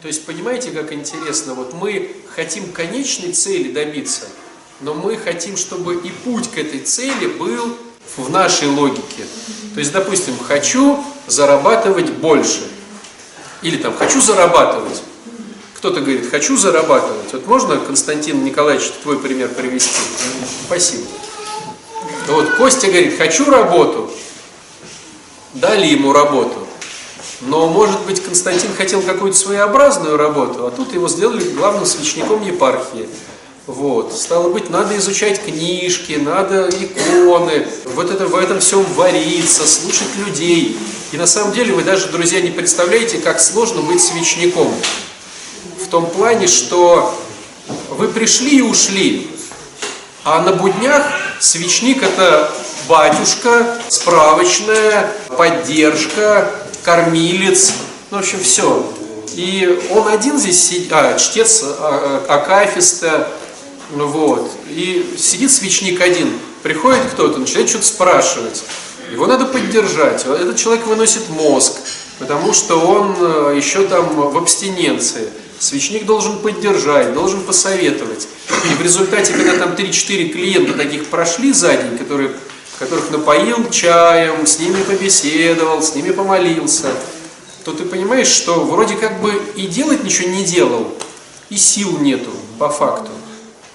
То есть понимаете, как интересно, вот мы хотим конечной цели добиться, но мы хотим, чтобы и путь к этой цели был в нашей логике. То есть, допустим, хочу зарабатывать больше. Или там, хочу зарабатывать. Кто-то говорит, хочу зарабатывать. Вот можно, Константин Николаевич, твой пример привести? Спасибо. Вот Костя говорит, хочу работу. Дали ему работу. Но, может быть, Константин хотел какую-то своеобразную работу, а тут его сделали главным свечником епархии. Вот. Стало быть, надо изучать книжки, надо иконы, вот это, в этом всем вариться, слушать людей. И на самом деле вы даже, друзья, не представляете, как сложно быть свечником. В том плане, что вы пришли и ушли, а на буднях свечник это батюшка, справочная, поддержка, кормилец, ну, в общем, все. И он один здесь сидит, а, чтец а, а, Акафиста, вот, и сидит свечник один, приходит кто-то, начинает что-то спрашивать, его надо поддержать, этот человек выносит мозг, потому что он э, еще там в абстиненции. Свечник должен поддержать, должен посоветовать. И в результате, когда там 3-4 клиента таких прошли за день, которые которых напоил чаем, с ними побеседовал, с ними помолился, то ты понимаешь, что вроде как бы и делать ничего не делал, и сил нету по факту.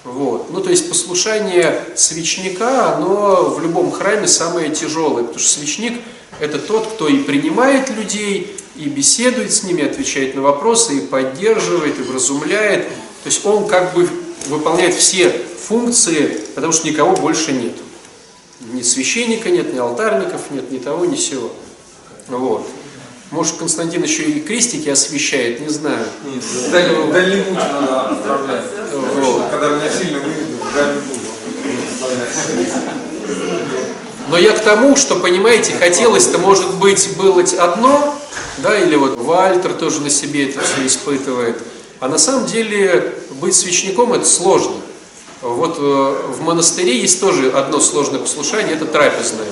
Вот. Ну, то есть послушание свечника, оно в любом храме самое тяжелое, потому что свечник – это тот, кто и принимает людей, и беседует с ними, отвечает на вопросы, и поддерживает, и вразумляет. То есть он как бы выполняет все функции, потому что никого больше нет. Ни священника нет, ни алтарников нет, ни того, ни сего. Вот. Может, Константин еще и крестики освещает, не знаю. Нет, дальний, дальний путь надо отправлять. Вот. Когда меня сильно выведут, дальний. Но я к тому, что, понимаете, хотелось-то, может быть, было одно, да, или вот Вальтер тоже на себе это все испытывает. А на самом деле быть священником это сложно. Вот э, в монастыре есть тоже одно сложное послушание, это трапезное.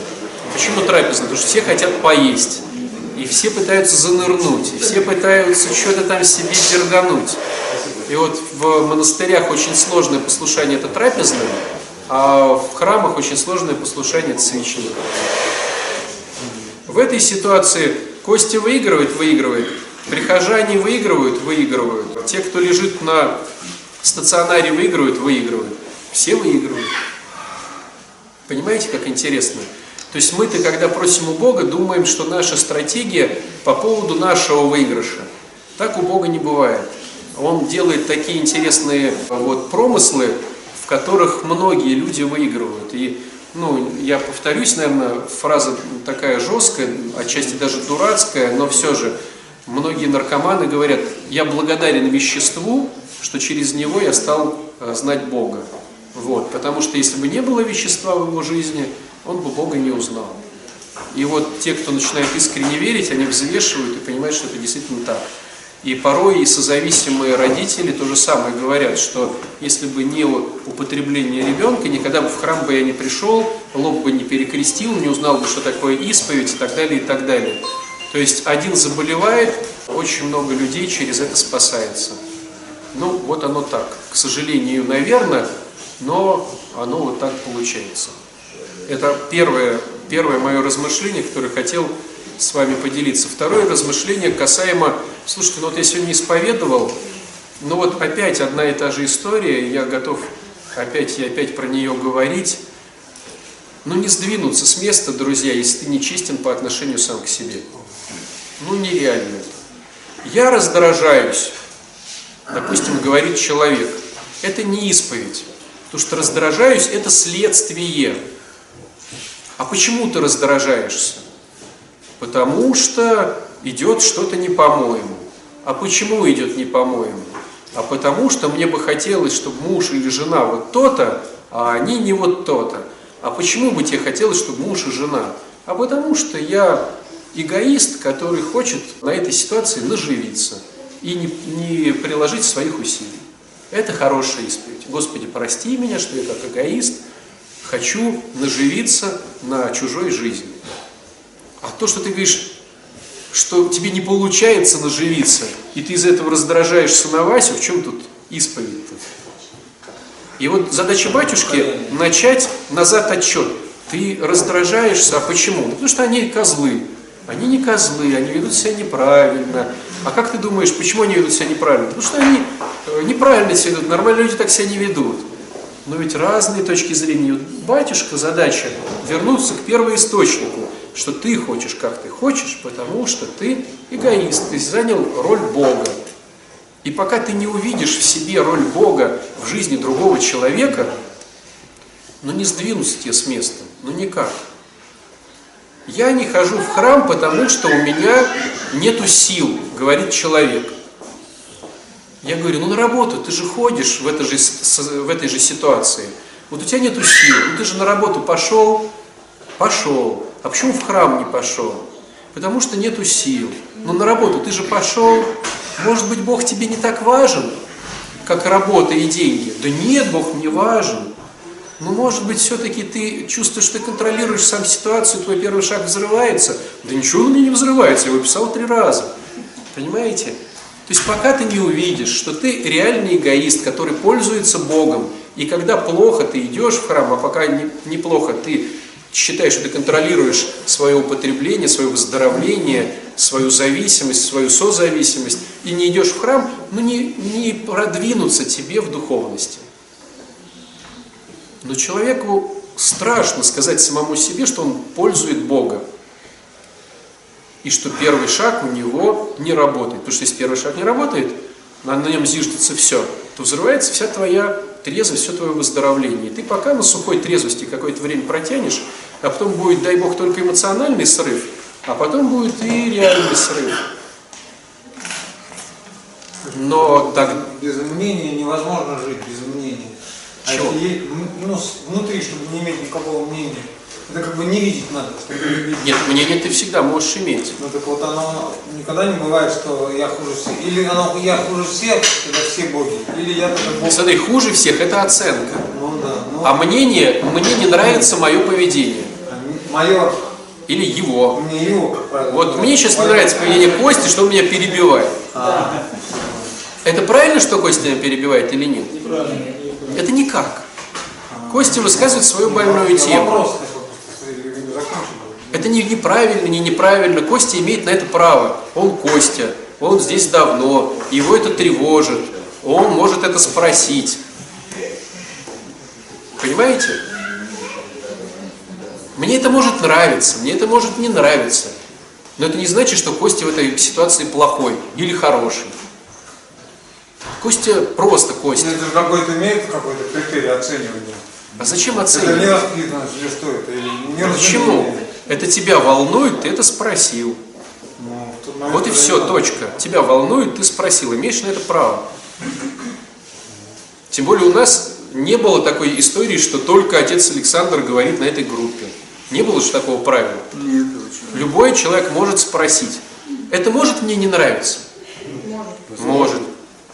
Почему трапезное? Потому что все хотят поесть. И все пытаются занырнуть, и все пытаются что-то там себе дергануть. И вот в монастырях очень сложное послушание это трапезное, а в храмах очень сложное послушание это священник. В этой ситуации Костя выигрывает, выигрывает, прихожане выигрывают, выигрывают, те, кто лежит на стационаре выигрывают, выигрывают. Все выигрывают. Понимаете, как интересно? То есть мы-то, когда просим у Бога, думаем, что наша стратегия по поводу нашего выигрыша. Так у Бога не бывает. Он делает такие интересные вот, промыслы, в которых многие люди выигрывают. И, ну, я повторюсь, наверное, фраза такая жесткая, отчасти даже дурацкая, но все же многие наркоманы говорят, я благодарен веществу, что через него я стал э, знать Бога. Вот, потому что если бы не было вещества в его жизни, он бы Бога не узнал. И вот те, кто начинает искренне верить, они взвешивают и понимают, что это действительно так. И порой и созависимые родители то же самое говорят, что если бы не употребление ребенка, никогда бы в храм бы я не пришел, лоб бы не перекрестил, не узнал бы, что такое исповедь и так далее, и так далее. То есть один заболевает, очень много людей через это спасается. Ну, вот оно так. К сожалению, наверное, но оно вот так получается. Это первое, первое мое размышление, которое хотел с вами поделиться. Второе размышление касаемо, слушайте, ну вот я сегодня исповедовал, ну вот опять одна и та же история, я готов опять и опять про нее говорить. Ну не сдвинуться с места, друзья, если ты не честен по отношению сам к себе. Ну нереально Я раздражаюсь, допустим, говорит человек. Это не исповедь. Потому что раздражаюсь – это следствие. А почему ты раздражаешься? Потому что идет что-то не по-моему. А почему идет не по-моему? А потому что мне бы хотелось, чтобы муж или жена вот то-то, а они не вот то-то. А почему бы тебе хотелось, чтобы муж и жена? А потому что я эгоист, который хочет на этой ситуации наживиться и не, не приложить своих усилий. Это хорошая исповедь. Господи, прости меня, что я как эгоист хочу наживиться на чужой жизни. А то, что ты говоришь, что тебе не получается наживиться, и ты из этого раздражаешься на Васю, в чем тут исповедь-то? И вот задача батюшки начать назад отчет. Ты раздражаешься, а почему? Ну, потому что они козлы. Они не козлы, они ведут себя неправильно. А как ты думаешь, почему они ведут себя неправильно? Потому что они э, неправильно себя ведут, нормальные люди так себя не ведут. Но ведь разные точки зрения. Батюшка задача вернуться к первоисточнику, что ты хочешь, как ты хочешь, потому что ты эгоист, ты занял роль Бога. И пока ты не увидишь в себе роль Бога в жизни другого человека, ну не сдвинутся тебе с места, ну никак. Я не хожу в храм, потому что у меня нету сил, говорит человек. Я говорю, ну на работу ты же ходишь в, этой же, в этой же ситуации. Вот у тебя нету сил, ну ты же на работу пошел, пошел. А почему в храм не пошел? Потому что нету сил. Но на работу ты же пошел, может быть, Бог тебе не так важен, как работа и деньги. Да нет, Бог мне важен. Но может быть, все-таки ты чувствуешь, что ты контролируешь сам ситуацию, твой первый шаг взрывается. Да ничего у меня не взрывается, я его писал три раза. Понимаете? То есть пока ты не увидишь, что ты реальный эгоист, который пользуется Богом, и когда плохо ты идешь в храм, а пока неплохо ты считаешь, что ты контролируешь свое употребление, свое выздоровление, свою зависимость, свою созависимость, и не идешь в храм, ну не, не продвинуться тебе в духовности. Но человеку страшно сказать самому себе, что он пользует Бога. И что первый шаг у него не работает. Потому что если первый шаг не работает, на, нем зиждется все, то взрывается вся твоя трезвость, все твое выздоровление. И ты пока на сухой трезвости какое-то время протянешь, а потом будет, дай Бог, только эмоциональный срыв, а потом будет и реальный срыв. Но так... Без мнения невозможно жить, без мнения. А Чего? если ну, внутри, чтобы не иметь никакого мнения, это как бы не видеть надо, чтобы не видеть. Нет, мнение ты всегда можешь иметь. Ну так вот оно никогда не бывает, что я хуже всех. Или оно я хуже всех, это все боги. Или я тогда бог. Смотри, хуже всех это оценка. Ну да. Ну, А мнение, мне не нравится мое поведение. мое, Или его. мне его, как правило. Вот мне сейчас не нравится поведение Кости, что он меня перебивает. А, Это правильно, что Костя меня перебивает или нет? Это никак. Костя высказывает свою больную тему. Это не неправильно, не неправильно. Костя имеет на это право. Он Костя, он здесь давно, его это тревожит, он может это спросить. Понимаете? Мне это может нравиться, мне это может не нравиться. Но это не значит, что Костя в этой ситуации плохой или хороший. Костя просто Костя. Это же какой-то имеет какой-то критерий оценивания. А зачем Это оценивать? невоспитанность или что это? Или Почему? неразумение? Это тебя волнует, ты это спросил. Ну, момент Вот и это все, не надо. точка. Тебя волнует, ты спросил, имеешь на это право. Тем более у нас не было такой истории, что только отец Александр говорит на этой группе. Не было же такого правила. Нет, очень. Любой человек может спросить. Это может мне не нравиться?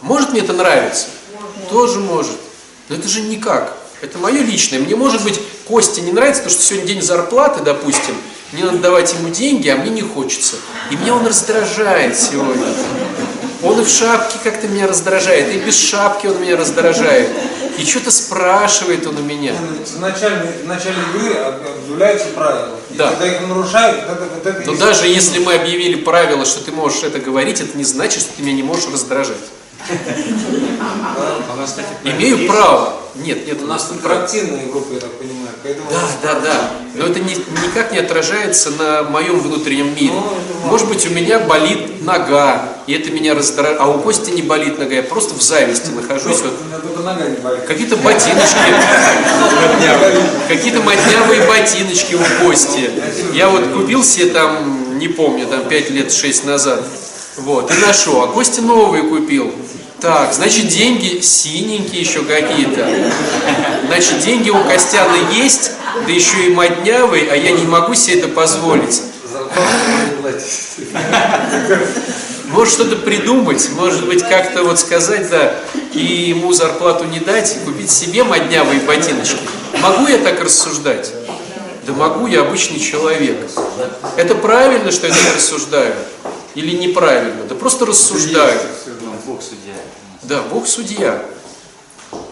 Может. Может мне это нравится? Тоже может. Но это же никак. Это мое личное. Мне может быть Косте не нравится, потому что сегодня день зарплаты, допустим, мне надо давать ему деньги, а мне не хочется. И меня он раздражает сегодня. Он и в шапке как-то меня раздражает, и без шапки он меня раздражает. И что-то спрашивает он у меня. В начале, в начале игры объявляются правила. И Да. когда их нарушают, вот это, вот это Но даже если мы объявили правило, что ты можешь это говорить, это не значит, что ты меня не можешь раздражать. Имею право. Нет, нет, У нас тут проактивная группа, я так понимаю. Да, да, да. Но это ни- никак не отражается на моем внутреннем мире. Ну, Может быть, у меня болит нога, и это меня раздражает. А у Кости не болит нога, я просто в зависти нахожусь. Вот у меня только нога не болит. какие-то ботиночки, какие-то моднявые ботиночки у Кости. Я вот купил себе там, не помню, там 5 лет, 6 назад. Вот, и ношу. А Костя новые купил. Так, значит, деньги синенькие еще какие-то. Значит, деньги у Костяна есть, да еще и моднявый, а я не могу себе это позволить. Может что-то придумать, может быть как-то вот сказать, да, и ему зарплату не дать, и купить себе моднявые ботиночки. Могу я так рассуждать? Да могу, я обычный человек. Это правильно, что я так рассуждаю? Или неправильно? Да просто рассуждаю. Бог судья. Да, Бог судья.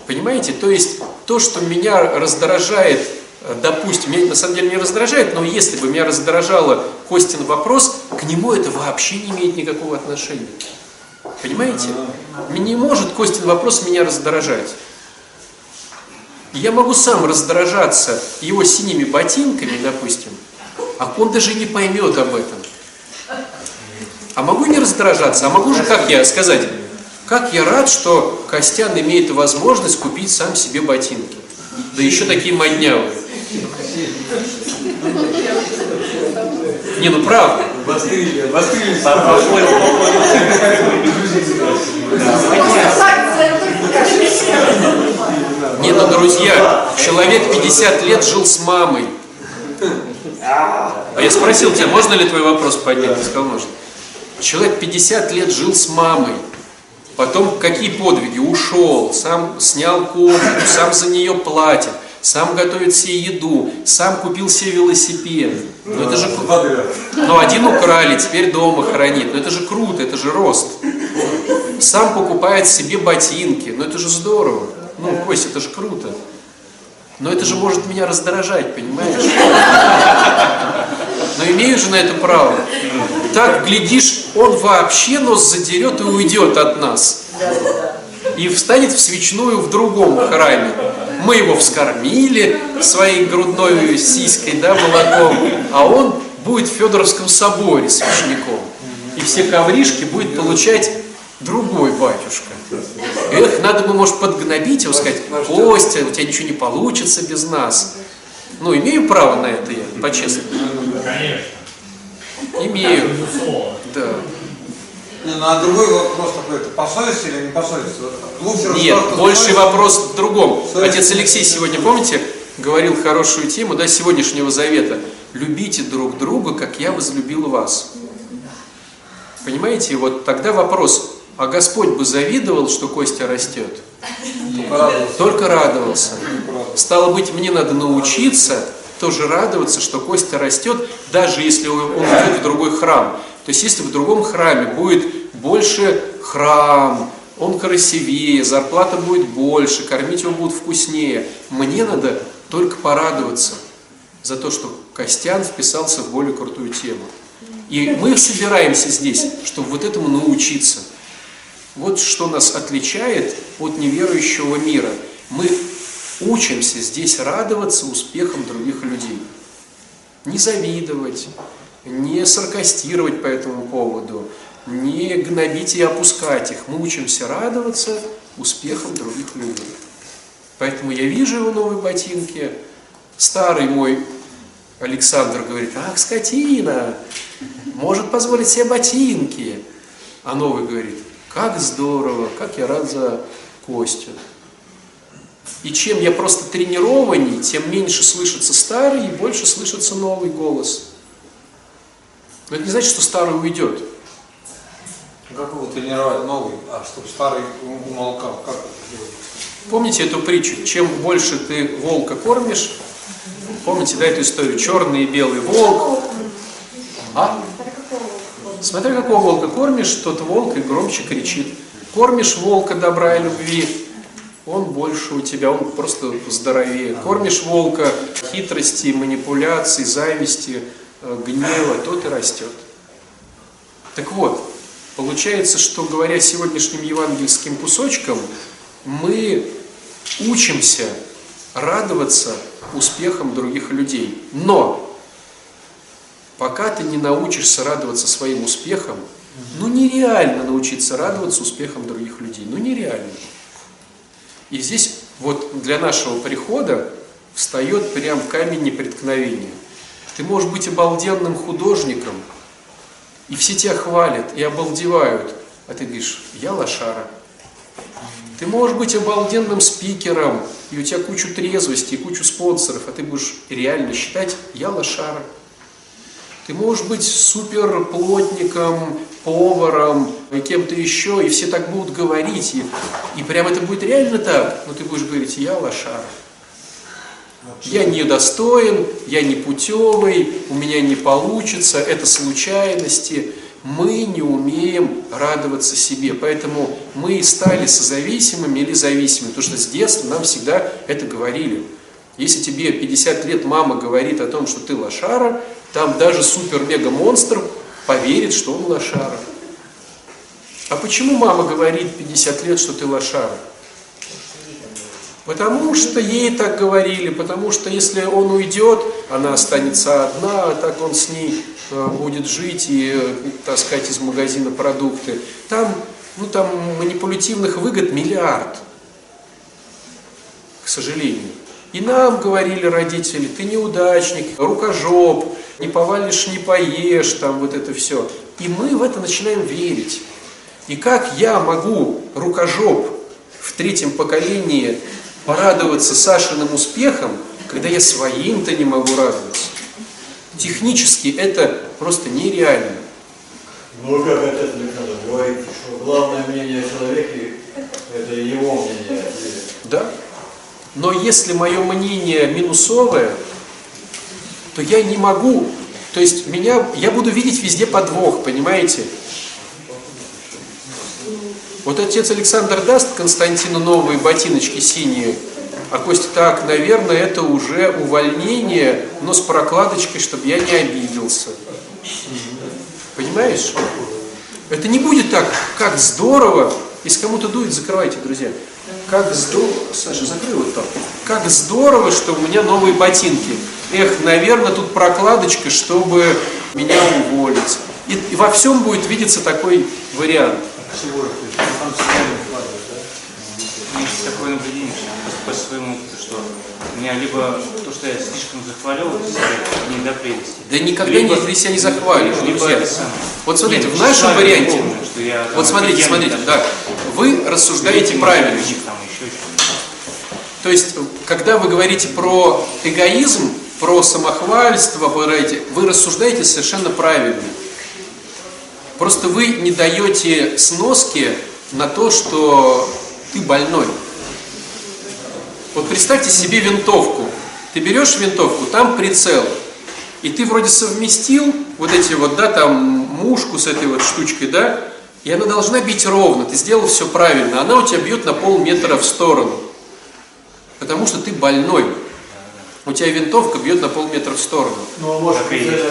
Понимаете? То есть то, что меня раздражает, э, допустим, меня на самом деле не раздражает, но если бы меня раздражало Костин вопрос, к нему это вообще не имеет никакого отношения. Понимаете? Не может Костин вопрос меня раздражать. Я могу сам раздражаться его синими ботинками, допустим, а он даже не поймет об этом. А могу не раздражаться, а могу же, как я сказать, как я рад, что Костян имеет возможность купить сам себе ботинки. Да еще такие моднявые. Не, ну правда. Вострили, вострили. Не, ну, друзья, человек 50 лет жил с мамой. А я спросил тебя, можно ли твой вопрос поднять? Ты сказал, можно. Человек 50 лет жил с мамой. Потом какие подвиги? Ушел, сам снял комнату, сам за нее платит, сам готовит себе еду, сам купил себе велосипед. Ну это же Ну один украли, теперь дома хранит. Ну это же круто, это же рост. Сам покупает себе ботинки. Ну это же здорово. Ну, Кость, это же круто. Но это же может меня раздражать, понимаешь? Но имею же на это право. Так, глядишь, он вообще нос задерет и уйдет от нас. И встанет в свечную в другом храме. Мы его вскормили своей грудной сиськой, да, молоком, а он будет в Федоровском соборе священником. И все ковришки будет получать другой батюшка. Эх, надо бы, может, подгнобить его, сказать, Костя, у тебя ничего не получится без нас. Ну, имею право на это я, по-честному? Конечно. Имею. Да. Не, ну а другой вопрос такой, это по совести или не по совести? Лучше Нет, совести. вопрос в другом. Совесть. Отец Алексей сегодня, помните, говорил хорошую тему, да, сегодняшнего завета. Любите друг друга, как я возлюбил вас. Понимаете, вот тогда вопрос, а Господь бы завидовал, что Костя растет? Только радовался. Стало быть, мне надо научиться тоже радоваться, что Костя растет, даже если он идет в другой храм. То есть, если в другом храме будет больше храм, он красивее, зарплата будет больше, кормить его будут вкуснее, мне надо только порадоваться за то, что Костян вписался в более крутую тему. И мы собираемся здесь, чтобы вот этому научиться. Вот что нас отличает от неверующего мира. Мы учимся здесь радоваться успехам других людей. Не завидовать, не саркастировать по этому поводу, не гнобить и опускать их. Мы учимся радоваться успехам других людей. Поэтому я вижу его новые ботинки. Старый мой Александр говорит, ах, скотина, может позволить себе ботинки. А новый говорит, как здорово, как я рад за Костю. И чем я просто тренированней, тем меньше слышится старый и больше слышится новый голос. Но это не значит, что старый уйдет. Как его тренировать новый, а чтобы старый умолкал? Как это делать? Помните эту притчу? Чем больше ты волка кормишь, помните, да, эту историю? Черный и белый волк. А? Смотря какого волка кормишь, тот волк и громче кричит. Кормишь волка добра и любви, он больше у тебя, он просто здоровее. Кормишь волка хитрости, манипуляций, зависти, э, гнева, тот и растет. Так вот, получается, что говоря сегодняшним евангельским кусочком, мы учимся радоваться успехам других людей. Но пока ты не научишься радоваться своим успехам, ну нереально научиться радоваться успехам других людей. Ну нереально. И здесь вот для нашего прихода встает прям камень непреткновения. Ты можешь быть обалденным художником, и все тебя хвалят и обалдевают, а ты говоришь, я лошара. Ты можешь быть обалденным спикером, и у тебя кучу трезвости, и кучу спонсоров, а ты будешь реально считать, я лошара. Ты можешь быть супер плотником, поваром и кем-то еще, и все так будут говорить, и, и прям это будет реально так, но ты будешь говорить, я лошара. Я не достоин, я не путевый, у меня не получится, это случайности. Мы не умеем радоваться себе, поэтому мы стали созависимыми или зависимыми, потому что с детства нам всегда это говорили. Если тебе 50 лет мама говорит о том, что ты лошара, там даже супер-мега-монстр поверит, что он лошара. А почему мама говорит 50 лет, что ты лошара? Потому что ей так говорили, потому что если он уйдет, она останется одна, а так он с ней э, будет жить и э, таскать из магазина продукты. Там, ну, там манипулятивных выгод миллиард, к сожалению. И нам говорили родители, ты неудачник, рукожоп, не повалишь, не поешь, там вот это все. И мы в это начинаем верить. И как я могу, рукожоп, в третьем поколении порадоваться Сашиным успехом, когда я своим-то не могу радоваться. Технически это просто нереально. Ну, как отец Александр говорит, что главное мнение о человеке – это его мнение. Да. Но если мое мнение минусовое, то я не могу, то есть меня, я буду видеть везде подвох, понимаете? Вот отец Александр даст Константину новые ботиночки синие, а Костя, так, наверное, это уже увольнение, но с прокладочкой, чтобы я не обиделся. Понимаешь? Это не будет так, как здорово. Если кому-то дует, закрывайте, друзья. Как здорово, Саша, закрой вот так. Как здорово, что у меня новые ботинки. Эх, наверное, тут прокладочка, чтобы меня уволить. И, и во всем будет видеться такой вариант. Всего это, там всегда не вкладывают, да? У меня есть такое наблюдение, по своему опыту, что у меня либо то, что я слишком захваливаю себя, не до прелести. Да никогда Либо- не, ты себя не захвалишь, Либо друзья. самое. Вот смотрите, Нет, в нашем варианте, духовно, что я, там, вот смотрите, смотрите, да, вы рассуждаете правильно. там, еще. То есть, когда вы говорите про эгоизм, про самохвальство, вы рассуждаете совершенно правильно. Просто вы не даете сноски на то, что ты больной. Вот представьте себе винтовку. Ты берешь винтовку, там прицел. И ты вроде совместил вот эти вот, да, там мушку с этой вот штучкой, да, и она должна бить ровно. Ты сделал все правильно. Она у тебя бьет на полметра в сторону. Потому что ты больной. У тебя винтовка бьет на полметра в сторону. Ну, а может, видит.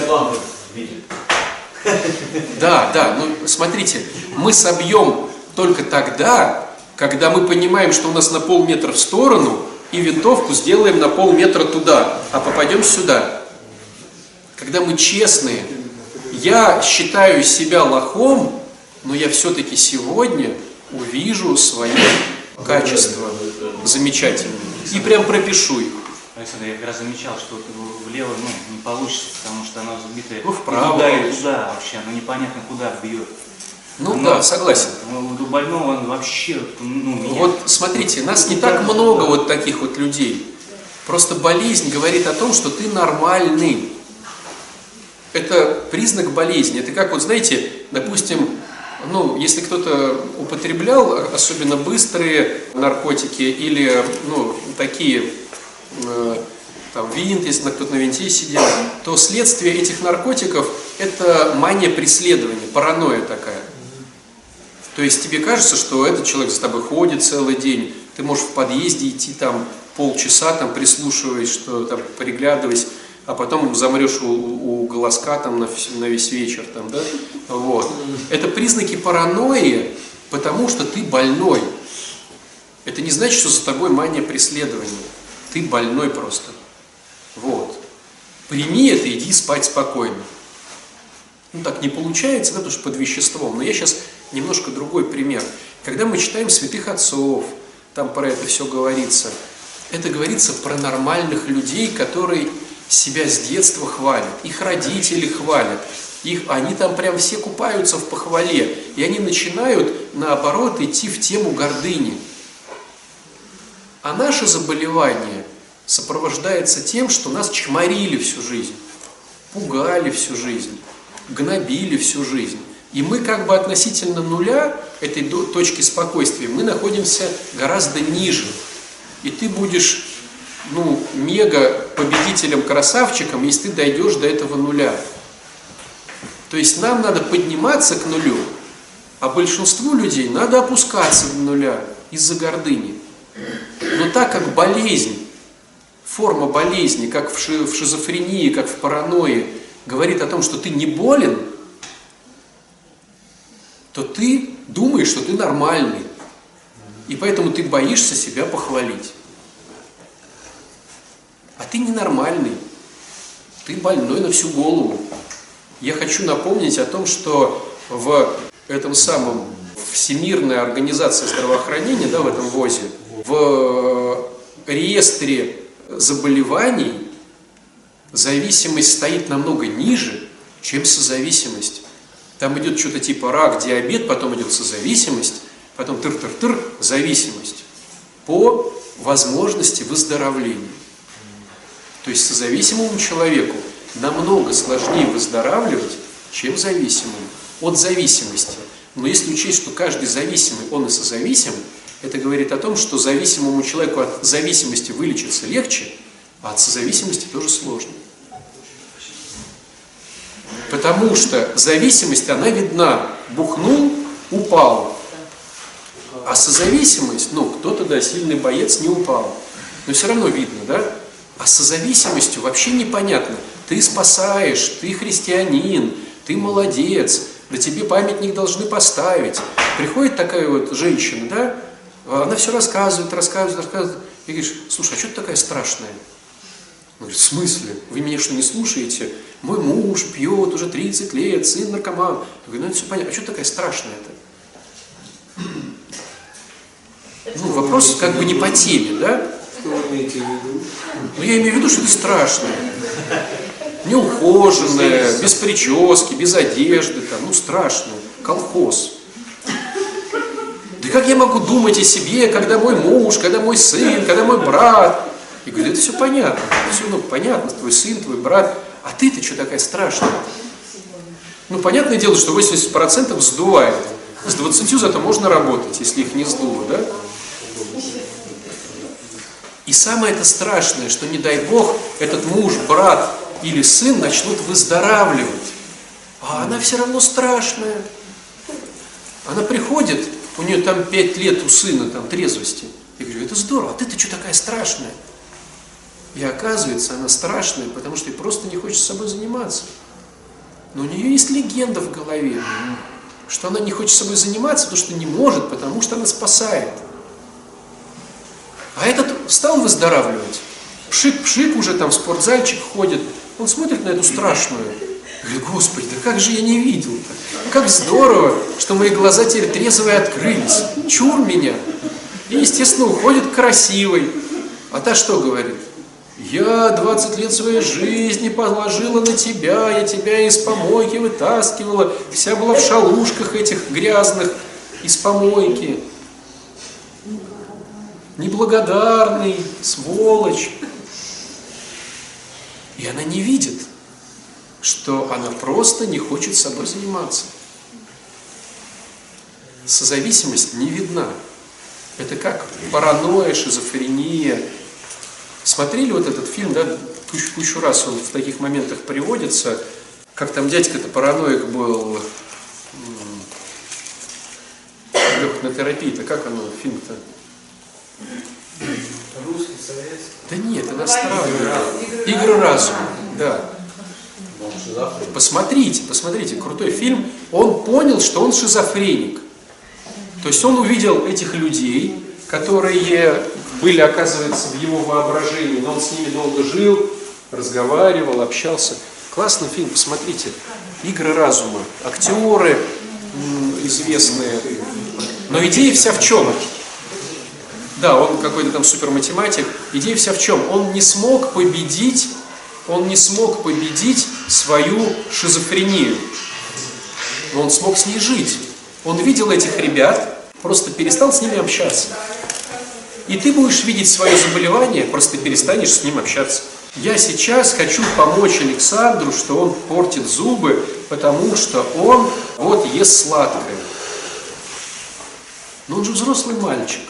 Да, да, ну смотрите, мы собьем только тогда, когда мы понимаем, что у нас на полметра в сторону, и винтовку сделаем на полметра туда, а попадем сюда. Когда мы честные, я считаю себя лохом, но я все-таки сегодня увижу свои качества замечательные и прям пропишу их. Александр, я как раз замечал, что влево ну, не получится, потому что она забитая Ну, вправо туда, и туда вообще, ну непонятно куда бьет. Ну Но- да, согласен. Ну, У больного он вообще, ну, меня... Вот смотрите, нас не так много вот таких вот людей. Просто болезнь говорит о том, что ты нормальный. Это признак болезни. Это как вот, знаете, допустим, ну, если кто-то употреблял особенно быстрые наркотики или, ну, такие, там, винт, если кто-то на винте сидел, то следствие этих наркотиков – это мания преследования, паранойя такая. То есть тебе кажется, что этот человек за тобой ходит целый день, ты можешь в подъезде идти там полчаса, там прислушиваясь, что там приглядываясь, а потом замрешь у, у голоска там на, на весь вечер, там, да? Вот. Это признаки паранойи, потому что ты больной. Это не значит, что за тобой мания преследования. Ты больной просто. Вот. Прими это, иди спать спокойно. Ну так не получается, да, потому что под веществом. Но я сейчас немножко другой пример. Когда мы читаем святых отцов, там про это все говорится, это говорится про нормальных людей, которые себя с детства хвалят, их родители хвалят, их, они там прям все купаются в похвале, и они начинают, наоборот, идти в тему гордыни. А наше заболевание сопровождается тем, что нас чморили всю жизнь, пугали всю жизнь, гнобили всю жизнь. И мы как бы относительно нуля, этой точки спокойствия, мы находимся гораздо ниже. И ты будешь ну, мега победителем-красавчиком, если ты дойдешь до этого нуля. То есть нам надо подниматься к нулю, а большинству людей надо опускаться до нуля из-за гордыни. Но так как болезнь, форма болезни, как в ши- в шизофрении, как в паранойи, говорит о том, что ты не болен, то ты думаешь, что ты нормальный. И поэтому ты боишься себя похвалить. А ты ненормальный. Ты больной на всю голову. Я хочу напомнить о том, что в этом самом Всемирная организация здравоохранения, да, в этом ВОЗе, в реестре заболеваний зависимость стоит намного ниже, чем созависимость. Там идет что-то типа рак, диабет, потом идет созависимость, потом тыр-тыр-тыр, зависимость по возможности выздоровления. То есть созависимому человеку намного сложнее выздоравливать, чем зависимому от зависимости. Но если учесть, что каждый зависимый, он и созависим, это говорит о том, что зависимому человеку от зависимости вылечиться легче, а от созависимости тоже сложно. Потому что зависимость, она видна. Бухнул, упал. А созависимость, ну, кто-то, да, сильный боец не упал. Но все равно видно, да? А с зависимостью вообще непонятно. Ты спасаешь, ты христианин, ты молодец, да тебе памятник должны поставить. Приходит такая вот женщина, да, она все рассказывает, рассказывает, рассказывает. И говоришь, слушай, а что ты такая страшная? Он говорит, в смысле? Вы меня что, не слушаете? Мой муж пьет уже 30 лет, сын наркоман. Я говорю, ну это все понятно. А что ты такая страшная-то? Ну, вопрос как бы не по теме, да? Что вы имеете в виду? Ну, я имею в виду, что ты страшная. Неухоженная, без прически, без одежды, там, ну, страшная. Колхоз. Как я могу думать о себе, когда мой муж, когда мой сын, когда мой брат? И говорю, это все понятно. Все ну, понятно, твой сын, твой брат. А ты-то что такая страшная? Ну, понятное дело, что 80% сдувает. С 20 зато можно работать, если их не сдуло, да? И самое это страшное, что не дай Бог, этот муж, брат или сын начнут выздоравливать. А она все равно страшная. Она приходит, у нее там пять лет у сына там трезвости. Я говорю, это здорово, а ты-то что такая страшная? И оказывается, она страшная, потому что ей просто не хочет с собой заниматься. Но у нее есть легенда в голове, что она не хочет с собой заниматься, потому что не может, потому что она спасает. А этот стал выздоравливать. Пшик-пшик уже там в спортзальчик ходит. Он смотрит на эту страшную. Говорит, Господи, да как же я не видел -то? Как здорово, что мои глаза теперь трезвые открылись. Чур меня. И, естественно, уходит красивой. А та что говорит? Я 20 лет своей жизни положила на тебя, я тебя из помойки вытаскивала, вся была в шалушках этих грязных из помойки неблагодарный, сволочь. И она не видит, что она просто не хочет собой заниматься. Созависимость не видна. Это как паранойя, шизофрения. Смотрели вот этот фильм, да, кучу, кучу раз он в таких моментах приводится, как там дядька-то параноик был, лег на терапии-то, как оно, фильм-то? Русский, советский. Да нет, иностранный. Игры разума, да. Посмотрите, посмотрите, крутой фильм. Он понял, что он шизофреник. То есть он увидел этих людей, которые были, оказывается, в его воображении, но он с ними долго жил, разговаривал, общался. Классный фильм, посмотрите. Игры разума. Актеры известные. Но идея вся в чем? Да, он какой-то там суперматематик. Идея вся в чем? Он не смог победить, он не смог победить свою шизофрению. Но он смог с ней жить. Он видел этих ребят, просто перестал с ними общаться. И ты будешь видеть свое заболевание, просто перестанешь с ним общаться. Я сейчас хочу помочь Александру, что он портит зубы, потому что он вот ест сладкое. Но он же взрослый мальчик.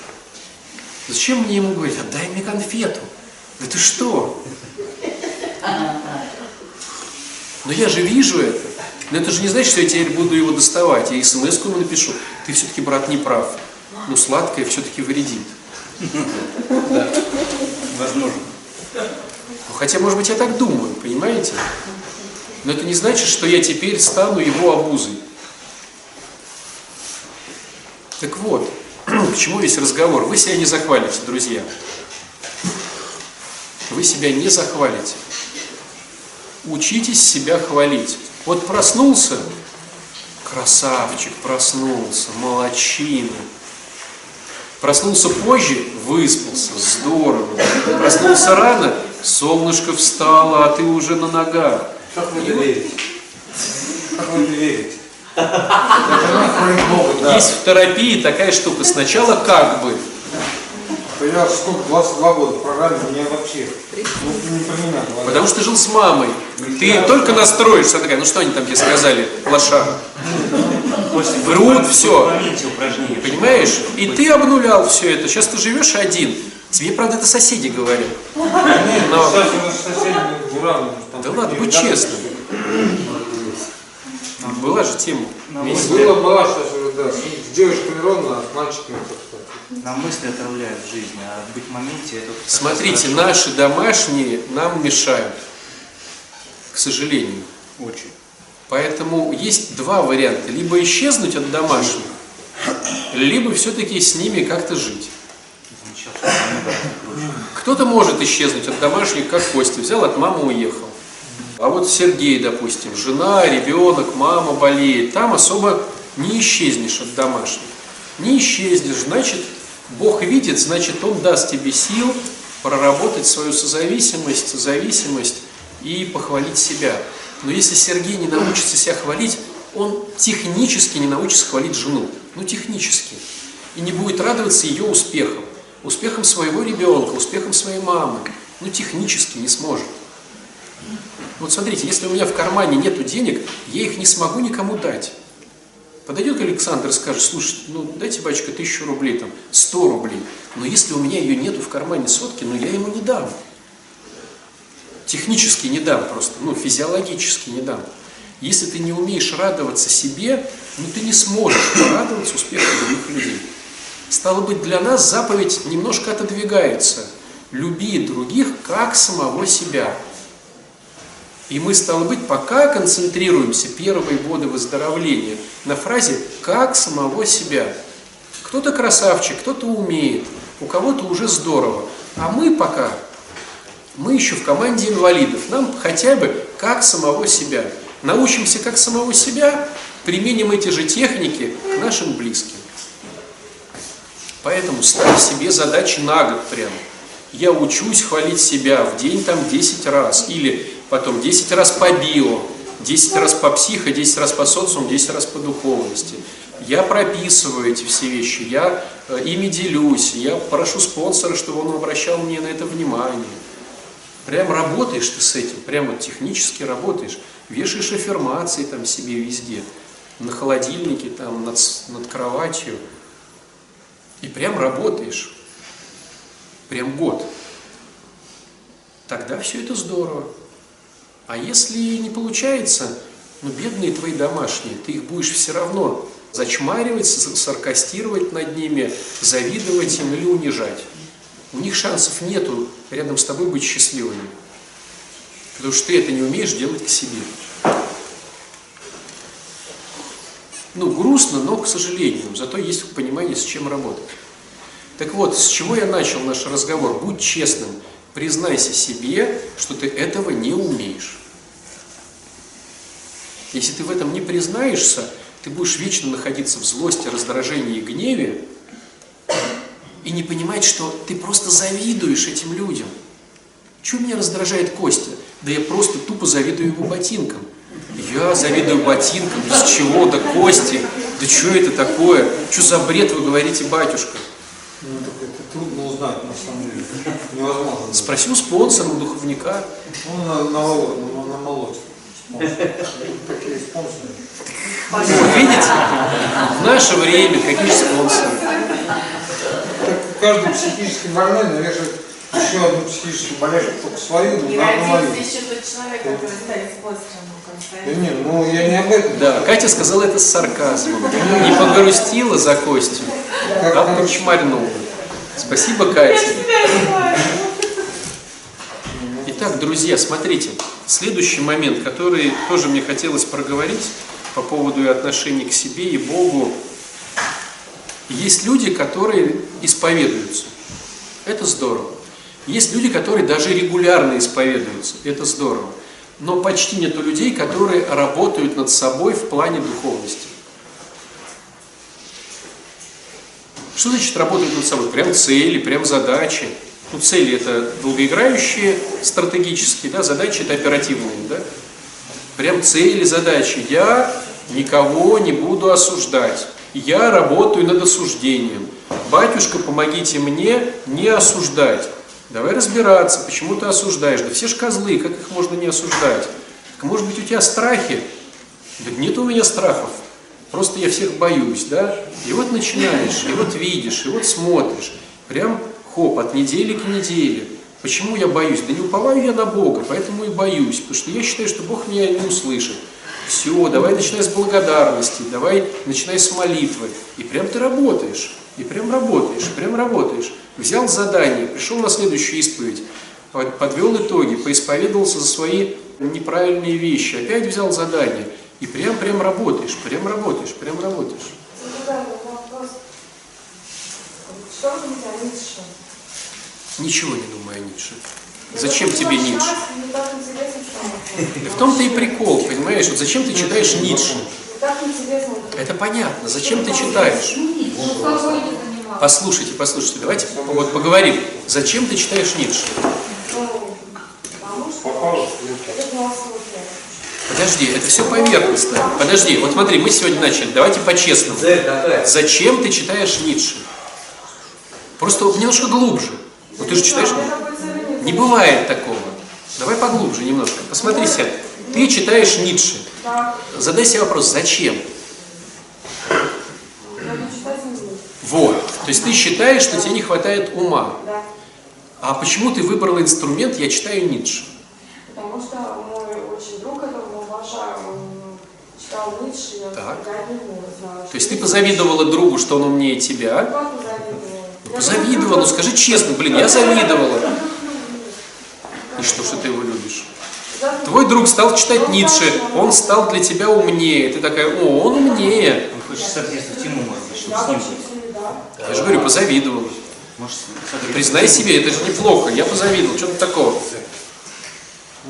Зачем мне ему говорить, отдай мне конфету? Да ты что? Но я же вижу это. Но это же не значит, что я теперь буду его доставать. Я смс ему напишу. Ты все-таки, брат, не прав. Ну, сладкое все-таки вредит. Возможно. Ну, хотя, может быть, я так думаю, понимаете? Но это не значит, что я теперь стану его обузой. Так вот, к чему весь разговор? Вы себя не захвалите, друзья. Вы себя не захвалите. Учитесь себя хвалить. Вот проснулся, красавчик, проснулся, молочина. Проснулся позже, выспался, здорово. Проснулся рано, солнышко встало, а ты уже на ногах. Как вы верите? Как вы это верите? Есть в терапии такая штука. Сначала как бы, Я сколько, 22 года в программе, меня вообще, ну, не говорят. потому что жил с мамой. Ты только настроишься, такая, ну что они там тебе сказали, лошара. Врут, всё. В моменте упражнения. Понимаешь? И ты обнулял все это. Сейчас ты живешь один. Тебе, правда, это соседи говорят. Но- Да ладно, будь честным. Была же тема. Была, была сейчас уже, да, с девочками ровно, а с мальчиками. На мысли отравляют жизнь, а быть в моменте это... Смотрите, наши домашние нам мешают. К сожалению. Очень. Поэтому есть два варианта. Либо исчезнуть от домашних, либо все-таки с ними как-то жить. Кто-то может исчезнуть от домашних, как Костя. Взял от мамы, уехал. А вот Сергей, допустим, жена, ребенок, мама болеет. Там особо не исчезнешь от домашних. Не исчезнешь, значит, Бог видит, значит, Он даст тебе сил проработать свою созависимость, зависимость и похвалить себя. Но если Сергей не научится себя хвалить, он технически не научится хвалить жену. Ну, технически. И не будет радоваться ее успехам. Успехом своего ребенка, успехом своей мамы. Ну, технически не сможет. Вот смотрите, если у меня в кармане нету денег, я их не смогу никому дать. Подойдет Александр и скажет, слушай, ну дайте, батюшка, тысячу рублей, там, сто рублей. Но если у меня ее нету в кармане сотки, ну я ему не дам. Технически не дам просто, ну физиологически не дам. Если ты не умеешь радоваться себе, ну ты не сможешь порадоваться успеху других людей. Стало быть, для нас заповедь немножко отодвигается. Люби других, как самого себя. И мы, стало быть, пока концентрируемся первые годы выздоровления на фразе «как самого себя». Кто-то красавчик, кто-то умеет, у кого-то уже здорово. А мы пока, мы еще в команде инвалидов, нам хотя бы как самого себя. Научимся как самого себя, применим эти же техники к нашим близким. Поэтому ставь себе задачи на год прямо. Я учусь хвалить себя в день там 10 раз. Или потом 10 раз по био, 10 раз по психо, 10 раз по социуму, 10 раз по духовности. Я прописываю эти все вещи, я э, ими делюсь, я прошу спонсора, чтобы он обращал мне на это внимание. Прям работаешь ты с этим, прямо технически работаешь. Вешаешь аффирмации там себе везде, на холодильнике, там, над, над кроватью. И прям работаешь. Прям год. Тогда все это здорово. А если не получается, ну, бедные твои домашние, ты их будешь все равно зачмаривать, саркастировать над ними, завидовать им или унижать. У них шансов нету рядом с тобой быть счастливыми. Потому что ты это не умеешь делать к себе. Ну, грустно, но к сожалению. Зато есть понимание, с чем работать. Так вот, с чего я начал наш разговор? Будь честным, признайся себе, что ты этого не умеешь. Если ты в этом не признаешься, ты будешь вечно находиться в злости, раздражении и гневе и не понимать, что ты просто завидуешь этим людям. Чего меня раздражает Костя? Да я просто тупо завидую его ботинкам. Я завидую ботинкам, с чего, да Кости, да что это такое? Что за бред вы говорите, батюшка? Ну, так это трудно узнать, на самом деле. Невозможно. Спроси у спонсора, у духовника. Ну, на, на, Воло- на, на молочке. Такие спонсоры. Вот, видите? В наше время какие спонсоры? Так каждый психически больной навешивает еще одну психическую болезнь, только свою, И на одну родился молитву. еще тот человек, который станет спонсором Да не, ну я не об этом. Да, Катя сказала это с сарказмом. Не погрустила за Костю, Как, а почмарнула. Спасибо, Катя. Итак, друзья, смотрите, следующий момент, который тоже мне хотелось проговорить по поводу и отношений к себе и Богу. Есть люди, которые исповедуются. Это здорово. Есть люди, которые даже регулярно исповедуются. Это здорово. Но почти нету людей, которые работают над собой в плане духовности. Что значит работать над собой? Прям цели, прям задачи. Ну, цели это долгоиграющие, стратегические, да, задачи это оперативные, да. Прям цели, задачи. Я никого не буду осуждать. Я работаю над осуждением. Батюшка, помогите мне не осуждать. Давай разбираться, почему ты осуждаешь. Да все ж козлы, как их можно не осуждать? Так может быть у тебя страхи? Да нет у меня страхов. Просто я всех боюсь, да? И вот начинаешь, и вот видишь, и вот смотришь. Прям хоп, от недели к неделе. Почему я боюсь? Да не уповаю я на Бога, поэтому и боюсь. Потому что я считаю, что Бог меня не услышит. Все, давай начинай с благодарности, давай начинай с молитвы. И прям ты работаешь, и прям работаешь, прям работаешь. Взял задание, пришел на следующую исповедь, под- подвел итоги, поисповедовался за свои неправильные вещи, опять взял задание. И прям, прям работаешь, прям работаешь, прям работаешь. Задаю вопрос. Что вы думаете о Ницше? Ничего не думаю о Ницше. Зачем тебе Ницше? В том-то и прикол, понимаешь? Вот зачем ты читаешь Ницше? Это понятно. Зачем ты читаешь? Послушайте, послушайте, давайте вот поговорим. Зачем ты читаешь Ницше? Ну. Подожди, это все поверхностно. Подожди, вот смотри, мы сегодня начали, давайте по-честному. Зачем ты читаешь Ницше? Просто немножко глубже. Ну ты же читаешь... Не бывает такого. Давай поглубже немножко. Посмотри себя. Ты читаешь Ницше. Задай себе вопрос, зачем? Вот. То есть ты считаешь, что тебе не хватает ума. Да. А почему ты выбрала инструмент «Я читаю Ницше»? Потому что мой очень друг, которого уважаю, он читал Ницше, я Так. него знаю. То есть ты позавидовала другу, что он умнее тебя? Как позавидовала? Позавидовала, ну скажи честно, блин, я завидовала. И что, что ты его любишь? Твой друг стал читать Ницше, он стал для тебя умнее. Ты такая, о, он умнее. Он хочет соответствовать ему, может быть, чтобы Я с ним быть. Я же говорю. Может, соответствовать Признай себе, это же неплохо. Я позавидовал, что-то такого.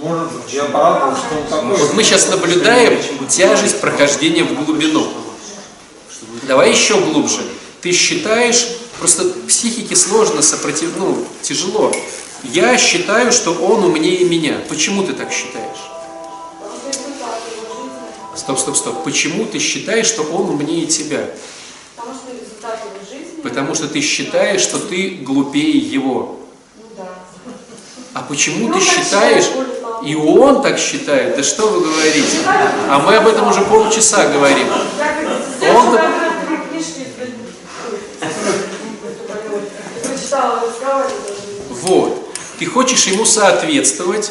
Может быть, я порадовался, что он такой. Вот мы сейчас наблюдаем тяжесть прохождения в глубину. Давай еще глубже. Ты считаешь, просто психике сложно сопротив... ну, тяжело. Я считаю, что он умнее меня. Почему ты так считаешь? Стоп, стоп, стоп. Почему ты считаешь, что он умнее тебя? Потому что ты считаешь, что ты глупее его. А почему ты считаешь, и он так считает? Да что вы говорите? А мы об этом уже полчаса говорим. Я как с Он-то- детства я три книжки прочитала, разговаривала даже. Вот. Ты хочешь ему соответствовать,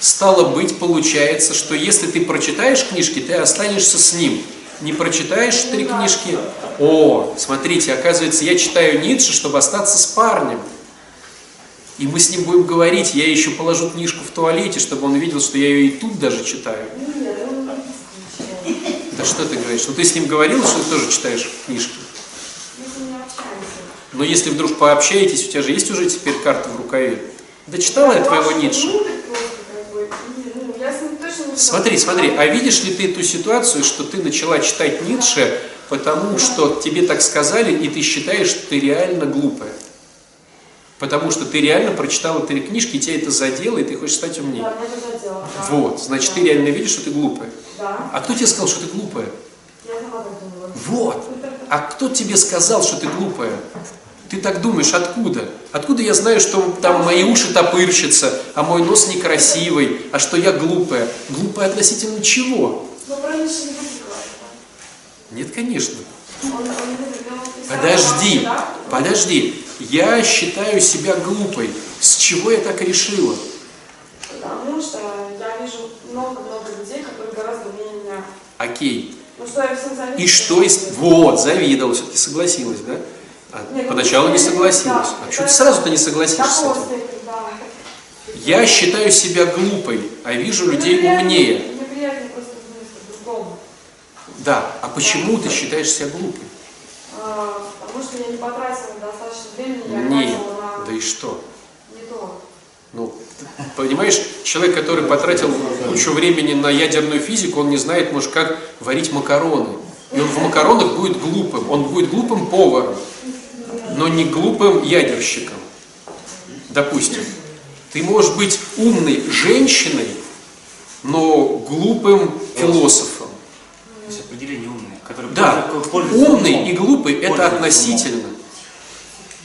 стало быть, получается, что если ты прочитаешь книжки, ты останешься с ним. Не прочитаешь три книжки, о, смотрите, оказывается, я читаю Ницше, чтобы остаться с парнем. И мы с ним будем говорить, я еще положу книжку в туалете, чтобы он видел, что я ее и тут даже читаю. Читает. Да что ты говоришь? Ну ты с ним говорил, что ты тоже читаешь книжки? Общаемся. Но если вдруг пообщаетесь, у тебя же есть уже теперь карта в рукаве? Да читала я твоего Ницше? Ну, с ним точно не Смотри, смотри, а видишь ли ты ту ситуацию, что ты начала читать Ницше, потому что тебе так сказали, и ты считаешь, что ты реально глупая? Потому что ты реально прочитала три книжки, и тебя это задело, и ты хочешь стать умнее. Да, это задело. да. Вот, значит, Да. ты реально видишь, что ты глупая. Да, А кто тебе сказал, что ты глупая? я сама так думала. Вот. А кто тебе сказал, что ты глупая? Ты так думаешь, откуда? Откуда я знаю, что там мои уши топырщатся, а мой нос некрасивый, а что я глупая? Глупая относительно чего? Нет, конечно. Подожди, подожди. я считаю себя глупой. С чего я так решила? Потому что я вижу много-много людей, которые гораздо умнее меня. Окей. Ну что я всем завидую. И что из... Вот, завидовала, все-таки согласилась, да? А поначалу не согласилась. А что ты сразу-то не согласишься с этим? Я считаю себя глупой, а вижу людей умнее. Да, а почему ты считаешь себя глупой? Потому что я не потратила достаточно времени, Нет, да и что? не то. Ну, понимаешь, человек, который потратил кучу времени на ядерную физику, он не знает, может, как варить макароны. И он в макаронах будет глупым. Он будет глупым поваром, но не глупым ядерщиком. Допустим. Ты можешь быть умной женщиной, но глупым философом. То есть определение умное, которое Да, умный умом. и глупый это относительно.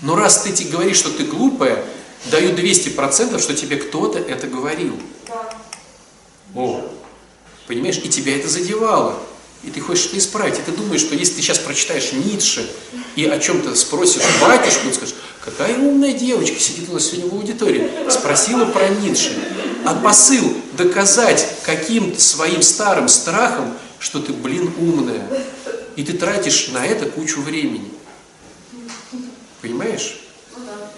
Но раз ты тебе говоришь, что ты глупая, даю 200%, что тебе кто-то это говорил. Да. О, понимаешь, и тебя это задевало. И ты хочешь это исправить. И ты думаешь, что если ты сейчас прочитаешь Ницше и о чем-то спросишь батюшку, он скажет, какая умная девочка сидит у нас сегодня в аудитории, спросила про Ницше. А посыл доказать каким-то своим старым страхом, что ты, блин, умная. И ты тратишь на это кучу времени. Понимаешь?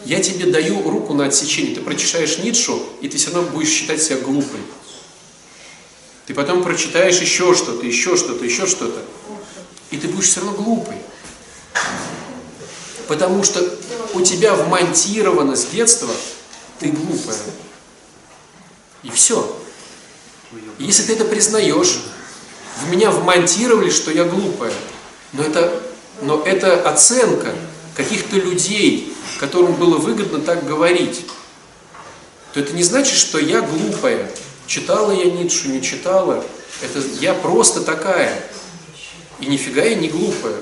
Я тебе даю руку на отсечение. Ты прочитаешь Ницшу, и ты все равно будешь считать себя глупой. Ты потом прочитаешь еще что-то, еще что-то, еще что-то. И ты будешь все равно глупой. Потому что у тебя вмонтировано с детства, ты глупая. И все. И если ты это признаешь, в меня вмонтировали, что я глупая. Но это, но это оценка каких-то людей, которым было выгодно так говорить. То это не значит, что я глупая. Читала я Ницшу, не читала. Это я просто такая. И нифига я не глупая.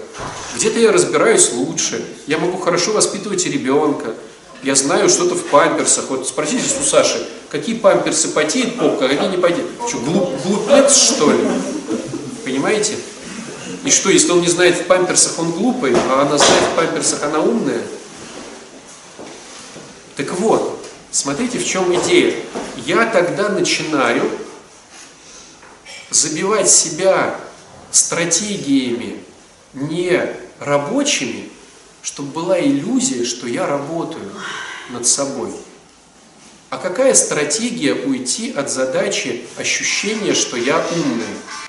Где-то я разбираюсь лучше. Я могу хорошо воспитывать ребенка. Я знаю что-то в памперсах. Вот спросите у Саши, какие памперсы потеет попка, а какие не потеет. Что, глуп, глупец что ли? Понимаете? И что, если он не знает в памперсах, он глупый, а она знает в памперсах, она умная? Так вот, смотрите, в чем идея. Я тогда начинаю забивать себя стратегиями не рабочими, чтобы была иллюзия, что я работаю над собой. А какая стратегия уйти от задачи ощущения, что я умный,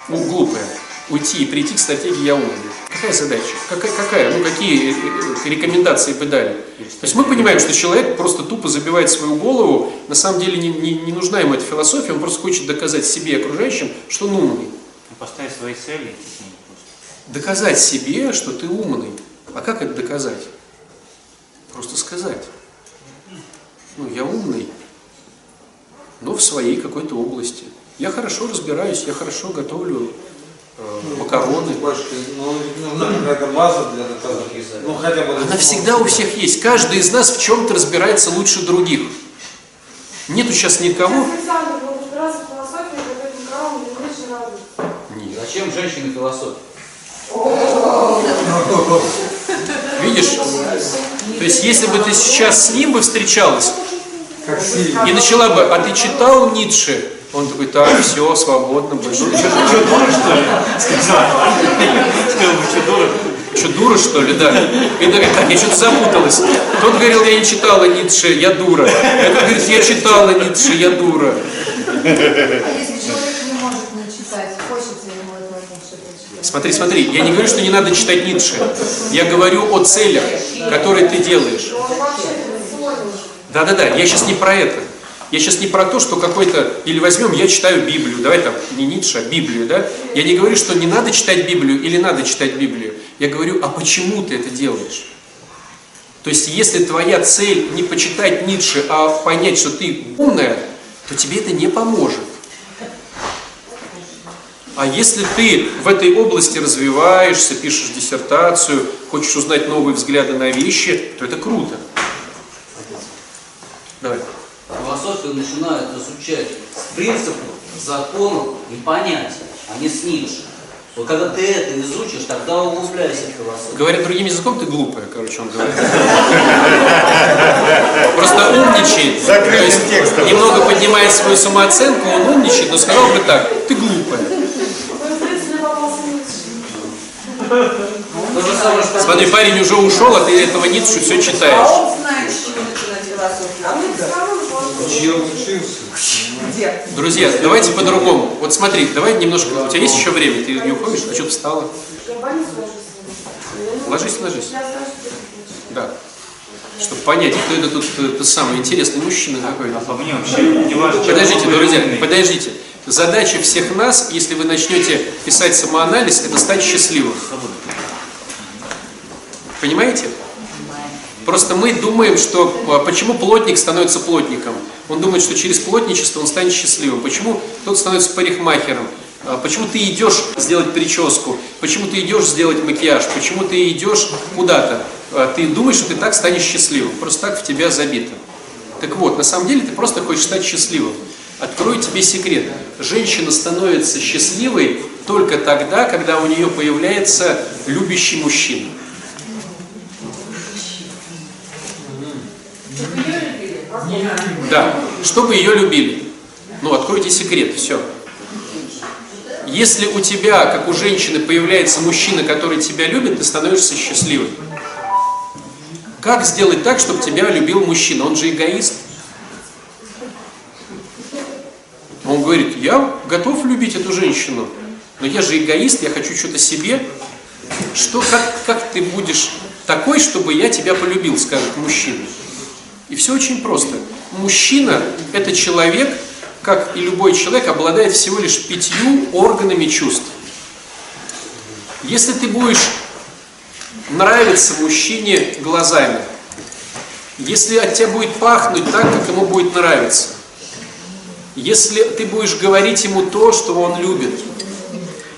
ну, глупая? Уйти и прийти к стратегии «я умный». Какая задача? Какая, какая? Ну, какие э, э, рекомендации бы дали? То есть мы понимаем, что человек просто тупо забивает свою голову, на самом деле не, не, не нужна ему эта философия, он просто хочет доказать себе и окружающим, что он умный. Ну, Поставить свои цели. Доказать себе, что ты умный. А как это доказать? Просто сказать. Ну, я умный, но в своей какой-то области. Я хорошо разбираюсь, я хорошо готовлю макароны. Батюшка, ну, нужна какая-то база для доказательства. Ну, хотя бы... Она всегда у всех есть. Каждый из нас в чем-то разбирается лучше других. Нету сейчас никого. Нет. Зачем женщине философия? Видишь? То есть, если бы ты сейчас с ним бы встречалась и начала бы, а ты читал Ницше? Он такой, так, все, свободно, больше. Что, дура, что ли? Сказал. Сказал бы, что дура? Что, дура, что ли, да? И такая, так, я что-то запуталась. Тот говорил, я не читала Ницше, я дура. Этот говорит, я читала Ницше, я дура. А? Смотри, смотри, я не говорю, что не надо читать Ницше. Я говорю о целях, которые ты делаешь. Да-да-да, я сейчас не про это. Я сейчас не про то, что какой-то... Или возьмем, я читаю Библию. Давай там, не Ницше, а Библию, да? Я не говорю, что не надо читать Библию или надо читать Библию. Я говорю, а почему ты это делаешь? То есть, если твоя цель не почитать Ницше, а понять, что ты умная, то тебе это не поможет. А если ты в этой области развиваешься, пишешь диссертацию, хочешь узнать новые взгляды на вещи, то это круто. Давай. Философию начинают изучать с принципов, законов и понятий, а не с Ницше. Вот когда ты это изучишь, тогда углубляйся в философию. Говоря другим языком, ты глупая, короче, он говорит. То Закрытым есть текстом. немного поднимает свою самооценку, он умничает, но сказал бы так, ты глупая. Ну, Смотри, парень уже ушел, а ты этого Ницше все читаешь. А он знает, с чего начинать философию. А мне Где? Друзья, давайте по-другому. Вот смотри, давай немножко, у тебя есть еще время, ты не уходишь, а что встала? Ложись, ложись. Да. Чтобы понять, кто это тут это самый интересный мужчина какой-то. А по мне вообще не важно. Подождите, друзья, подождите. Задача всех нас, если вы начнете писать самоанализ, это стать счастливым. Понимаете? Просто мы думаем, что а, почему плотник становится плотником? Он думает, что через плотничество он станет счастливым. Почему кто-то становится парикмахером? А, Почему ты идешь сделать прическу? Почему ты идешь сделать макияж? Почему ты идешь куда-то? А, Ты думаешь, что ты так станешь счастливым. Просто так в тебя забито. Так вот, на самом деле ты просто хочешь стать счастливым. Открою тебе секрет. Женщина становится счастливой только тогда, когда у нее появляется любящий мужчина. Да, чтобы ее любили. Ну, откройте секрет, все. Если у тебя, как у женщины, появляется мужчина, который тебя любит, ты становишься счастливой. Как сделать так, чтобы тебя любил мужчина? Он же эгоист. Он говорит, я готов любить эту женщину, но я же эгоист, я хочу что-то себе. Что, как, как ты будешь такой, чтобы я тебя полюбил, скажет мужчина. И все очень просто. Мужчина – это человек, как и любой человек, обладает всего лишь пятью органами чувств. Если ты будешь нравиться мужчине глазами, если от тебя будет пахнуть так, как ему будет нравиться, если ты будешь говорить ему то, что он любит,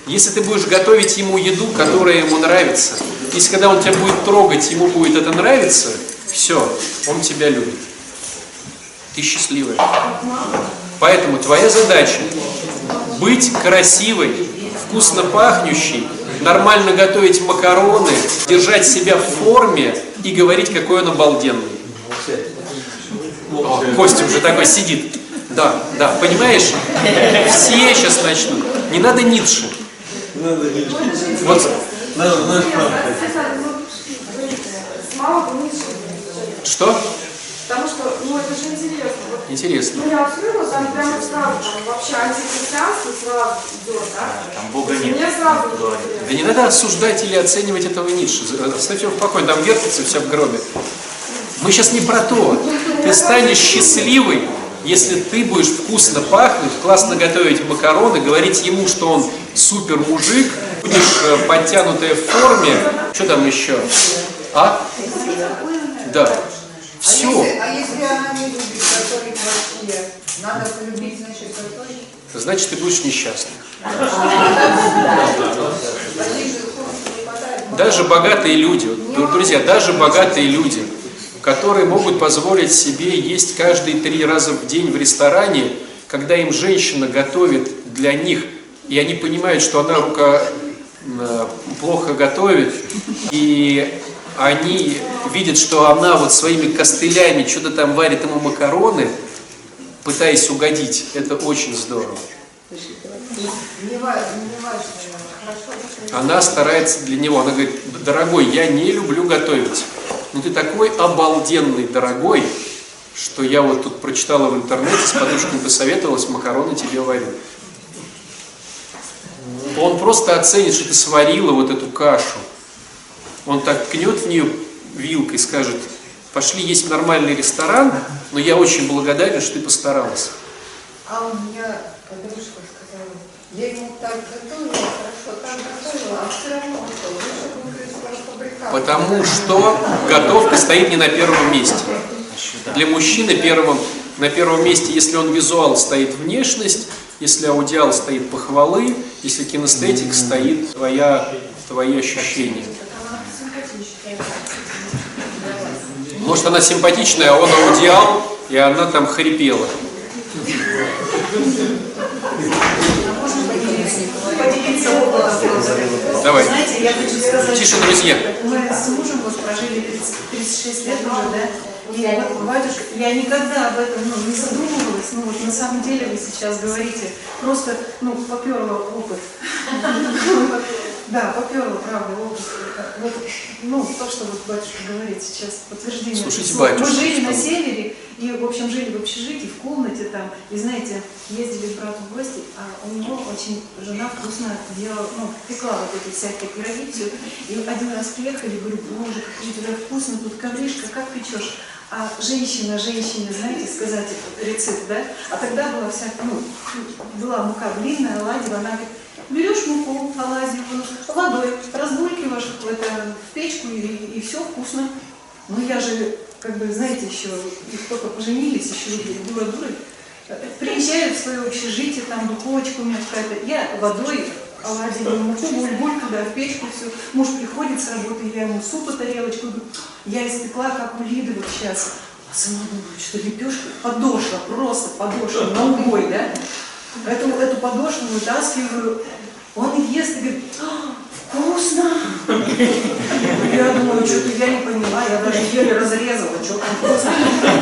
если ты будешь готовить ему еду, которая ему нравится, если когда он тебя будет трогать, ему будет это нравиться, все, он тебя любит. Ты счастливая. Поэтому твоя задача быть красивой, вкусно пахнущей, нормально готовить макароны, держать себя в форме и говорить, какой он обалденный. О, Костя уже такой сидит. Да, да, понимаешь? Все сейчас начнут. Не надо Ницше. Вот, Надо, знаешь, правда. Что? Потому что, ну, это же интересно. Вот, Интересно. ну, я открыла, там прямо сразу, там вообще антихристианство сразу идет, да? Там Бога нет. Мне сразу было голове. Да не надо осуждать или оценивать этого Ницше. Оставьте его в покое, там вертится все в гробе. Мы сейчас не про то. Ты станешь счастливой, если ты будешь вкусно пахнуть, классно готовить макароны, говорить ему, что он супер мужик, будешь э, подтянутая в форме. Что там еще? А? Да. Все. А если, а если она не любит католик вообще, надо полюбить, значит, католик? Значит, ты будешь несчастна. Таких же хуже не хватает. Даже богатые люди, друзья, даже богатые люди, которые могут позволить себе есть каждые три раза в день в ресторане, когда им женщина готовит для них, и они понимают, что она рука э, плохо готовит, и они видят, что она вот своими костылями что-то там варит ему макароны, пытаясь угодить. Это очень здорово. Она старается для него. Она говорит, дорогой, я не люблю готовить. Но ты такой обалденный, дорогой, что я вот тут прочитала в интернете, с подружками посоветовалась, макароны тебе варю. Он просто оценит, что ты сварила вот эту кашу. Он так ткнет в нее вилкой и скажет, пошли есть в нормальный ресторан, но я очень благодарен, что ты постаралась. А у меня подружка сказала, я ему так готовила, хорошо, так готовила, а все равно что, лучше бы он говорит, фабрикат. Потому что готовка стоит не на первом месте. Для мужчины первым, на первом месте, если он визуал, стоит внешность, если аудиал стоит похвалы, если кинестетик стоит твоя, твои ощущения. Может она симпатичная, а он аудиал, и она там хрипела. Давай. Знаете, я хочу сказать, Тише, друзья. мы с мужем вот прожили 30 36 лет уже, да? Я вот, батюшка, я никогда об этом ну, не задумывалась. Ну вот на самом деле вы сейчас говорите, просто ну, поперла опыт. Да, поперла, правда, опыт. Вот, ну, то, что вот батюшка говорит сейчас, подтверждение. Слушайте, слов. батюшка, Мы жили на севере, и, в общем, жили в общежитии, в комнате там, и, знаете, ездили к брату в гости, а у него очень жена вкусно делала, ну, пекла вот эти всякие пироги, все. И один раз приехали, говорю, боже, как у тебя вкусно, тут ковришка, как печешь? А женщина, женщине, знаете, сказать этот рецепт, да? А тогда была вся, ну, была мука длинная, оладьева, она говорит, берешь муку оладьевую, водой, разбулькиваешь это, в печку, и, и все вкусно. Ну, я же, как бы, знаете, еще, и только поженились, еще дура дурой. Приезжаю в свое общежитие, там духовочка у меня какая-то, я водой оладьевую муку, буль-буль туда, в печку все. Муж приходит с работы, я ему супа тарелочку, я испекла, как у Лиды вот сейчас. А сама думаю, что лепешка, подошва, просто подошва, на убой, да? Эту, эту подошву вытаскиваю, он ест и говорит, «А, вкусно. Я думаю, что-то я не поняла, я даже еле разрезала, что там вкусно.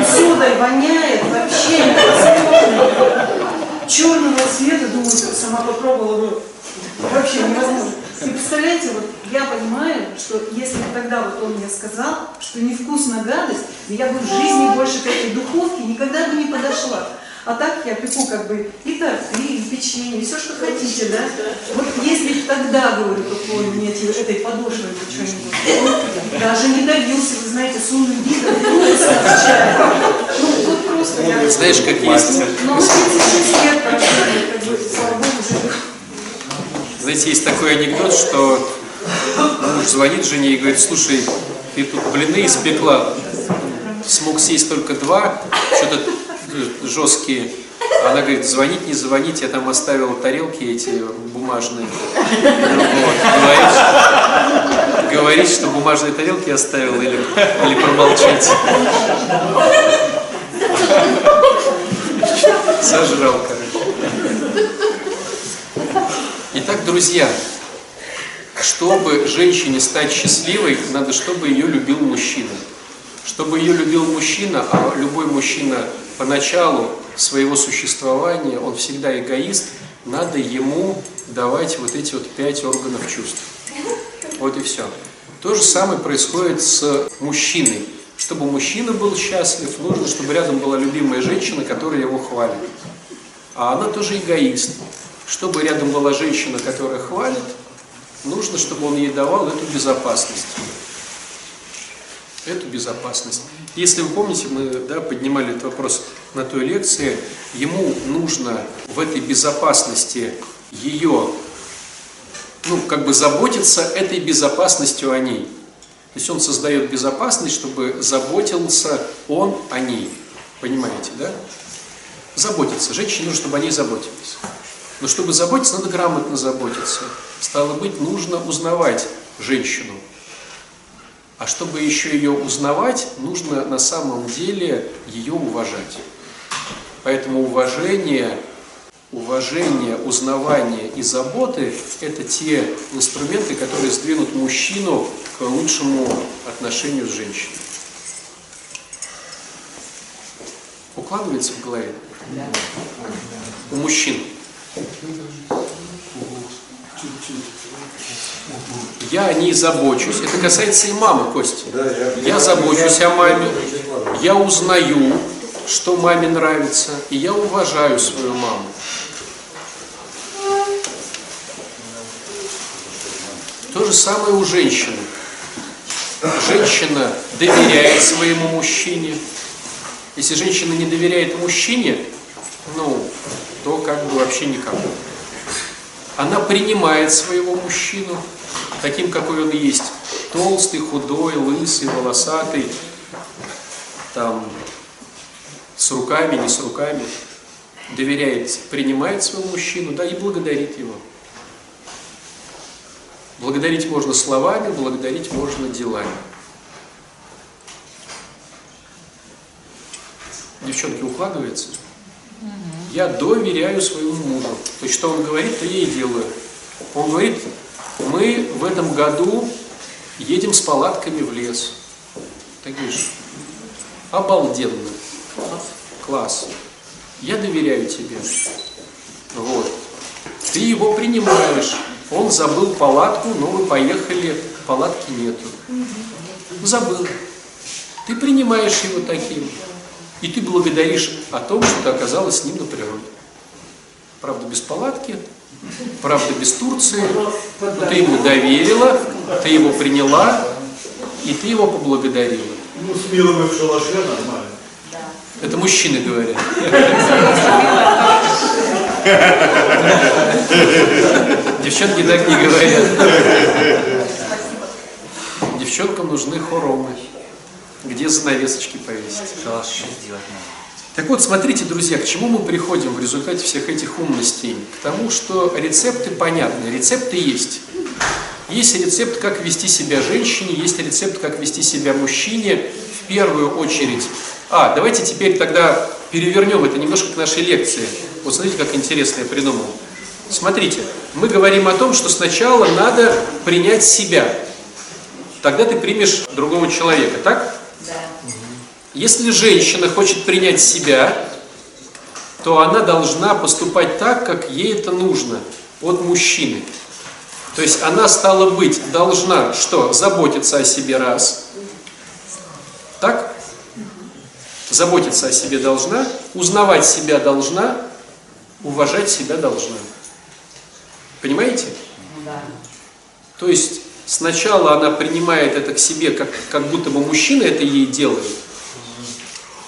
Сюда воняет вообще невозможно. Черного цвета, думаю, сама попробовала, ну, вообще невозможно. И представляете, вот я понимаю, что если бы тогда вот он мне сказал, что невкусная гадость, я бы в жизни больше к этой духовке никогда бы не подошла. А так я пеку как бы и торты, и печенье, и все, что хотите, да? Вот если тогда, говорю, такой мне эти- этой что-нибудь, он даже не добился, вы знаете, с умным видом, ну, вот просто я... Знаешь, как есть, Ну, 36 лет как бы, слава богу, живу. знаете, есть такой анекдот, что муж звонит жене и говорит, слушай, ты тут блины испекла, смог съесть только два, что-то жесткие. Она говорит, звонить, не звонить, я там оставила тарелки эти бумажные. Вот. Говорит, что бумажные тарелки оставила или, или промолчать. Сожрал, короче. Итак, друзья, чтобы женщине стать счастливой, надо, чтобы ее любил мужчина. Чтобы ее любил мужчина, а любой мужчина поначалу своего существования, он всегда эгоист, надо ему давать вот эти вот пять органов чувств. Вот и все. То же самое происходит с мужчиной. Чтобы мужчина был счастлив, нужно, чтобы рядом была любимая женщина, которая его хвалит. А она тоже эгоист. Чтобы рядом была женщина, которая хвалит, нужно, чтобы он ей давал эту безопасность. Эту безопасность. Если вы помните, мы да, поднимали этот вопрос на той лекции, ему нужно в этой безопасности ее, ну, как бы заботиться этой безопасностью о ней. То есть он создает безопасность, чтобы заботился он о ней. Понимаете, да? Заботиться. Женщине нужно, чтобы о ней заботились. Но чтобы заботиться, надо грамотно заботиться. Стало быть, нужно узнавать женщину. А чтобы еще ее узнавать, нужно на самом деле ее уважать. Поэтому уважение, уважение, узнавание и заботы – это те инструменты, которые сдвинут мужчину к лучшему отношению с женщиной. Укладывается в голове? У мужчин. Я о ней забочусь. Это касается и мамы, Костя. Я забочусь о маме. Я узнаю, что маме нравится. И я уважаю свою маму. То же самое у женщины. Женщина доверяет своему мужчине. Если женщина не доверяет мужчине, ну, то как бы вообще никак. Она принимает своего мужчину, таким, какой он есть. Толстый, худой, лысый, волосатый, там, с руками, не с руками. Доверяет, принимает своего мужчину, да, и благодарит его. Благодарить можно словами, благодарить можно делами. Девчонки, укладывается? Я доверяю своему мужу. То есть, что он говорит, то я и делаю. Он говорит, мы в этом году едем с палатками в лес. Ты говоришь, Обалденно. Класс. Я доверяю тебе. Вот. Ты его принимаешь. Он забыл палатку, но вы поехали, палатки нету. Забыл. Ты принимаешь его таким. И ты благодаришь о том, что ты оказалась с ним на природе. Правда, без палатки, правда, без Турции. Но ты ему доверила, ты его приняла, и ты его поблагодарила. Ну, с милым и в шалаше нормально. Это мужчины говорят. Девчонки так не говорят. Девчонкам нужны хоромы, где занавесочки повесить. Шалаш еще сделать надо. Так вот, смотрите, друзья, к чему мы приходим в результате всех этих умностей? К тому, что рецепты понятны, рецепты есть. Есть рецепт, как вести себя женщине, есть рецепт, как вести себя мужчине, в первую очередь. А, давайте теперь тогда перевернем это немножко к нашей лекции. Вот смотрите, как интересно я придумал. Смотрите, мы говорим о том, что сначала надо принять себя. Тогда ты примешь другого человека, так? Если женщина хочет принять себя, то она должна поступать так, как ей это нужно от мужчины. То есть она, стала быть, должна что? Заботиться о себе раз. Так? Заботиться о себе должна, узнавать себя должна, уважать себя должна. Понимаете? То есть сначала она принимает это к себе, как, как будто бы мужчина это ей делает,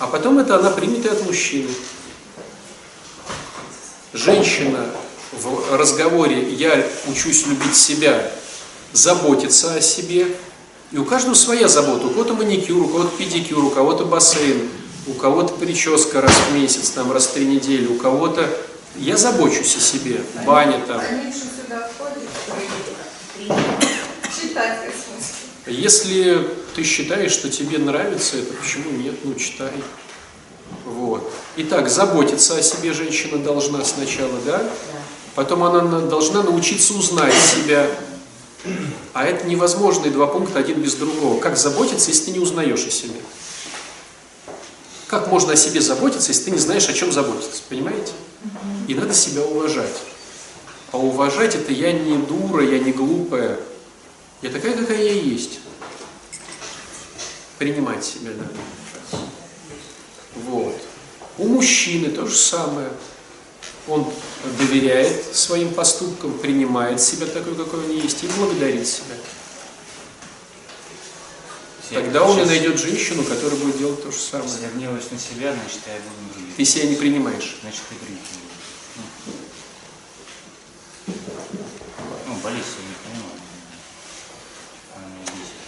а потом это она примет и от мужчины. Женщина в разговоре «я учусь любить себя» заботится о себе. И у каждого своя забота. У кого-то маникюр, у кого-то педикюр, у кого-то бассейн, у кого-то прическа раз в месяц, там раз в три недели, у кого-то я забочусь о себе, баня там. Они же Если ты считаешь, что тебе нравится это, почему нет? Ну, читай. Вот. Итак, заботиться о себе женщина должна сначала, да? Потом она на- должна научиться узнать себя. А это невозможные два пункта, один без другого. Как заботиться, если ты не узнаешь о себе? Как можно о себе заботиться, если ты не знаешь, о чем заботиться? Понимаете? И надо себя уважать. А уважать это я не дура, я не глупая. Я такая, какая я есть. Принимать себя, да. Вот. У мужчины то же самое. Он доверяет своим поступкам, принимает себя такой, какой он есть, и благодарит себя. Тогда он и найдет женщину, которая будет делать то же самое. Если я гневаюсь на себя, значит, я буду другим. Ты себя не принимаешь. Значит, и другим. Ну, ну болезнь я не понимаю. Она меня бесит.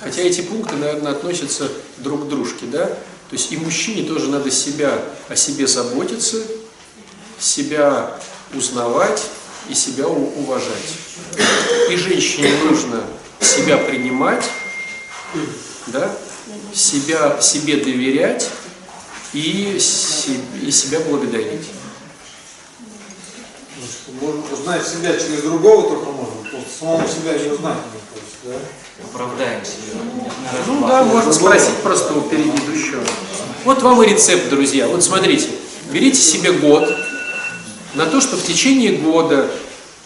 Хотя эти пункты, наверное, относятся друг к дружке, да? То есть и мужчине тоже надо себя, о себе заботиться, себя узнавать и себя уважать. И женщине нужно себя принимать, да? себя, себе доверять и, и себя благодарить. Можно узнать себя через другого только можно, просто самому себя не узнать не хочется, да? Оправдаем себя. Ну да, можно спросить просто у предыдущего. Вот вам и рецепт, друзья. Вот смотрите, берите себе год на то, что в течение года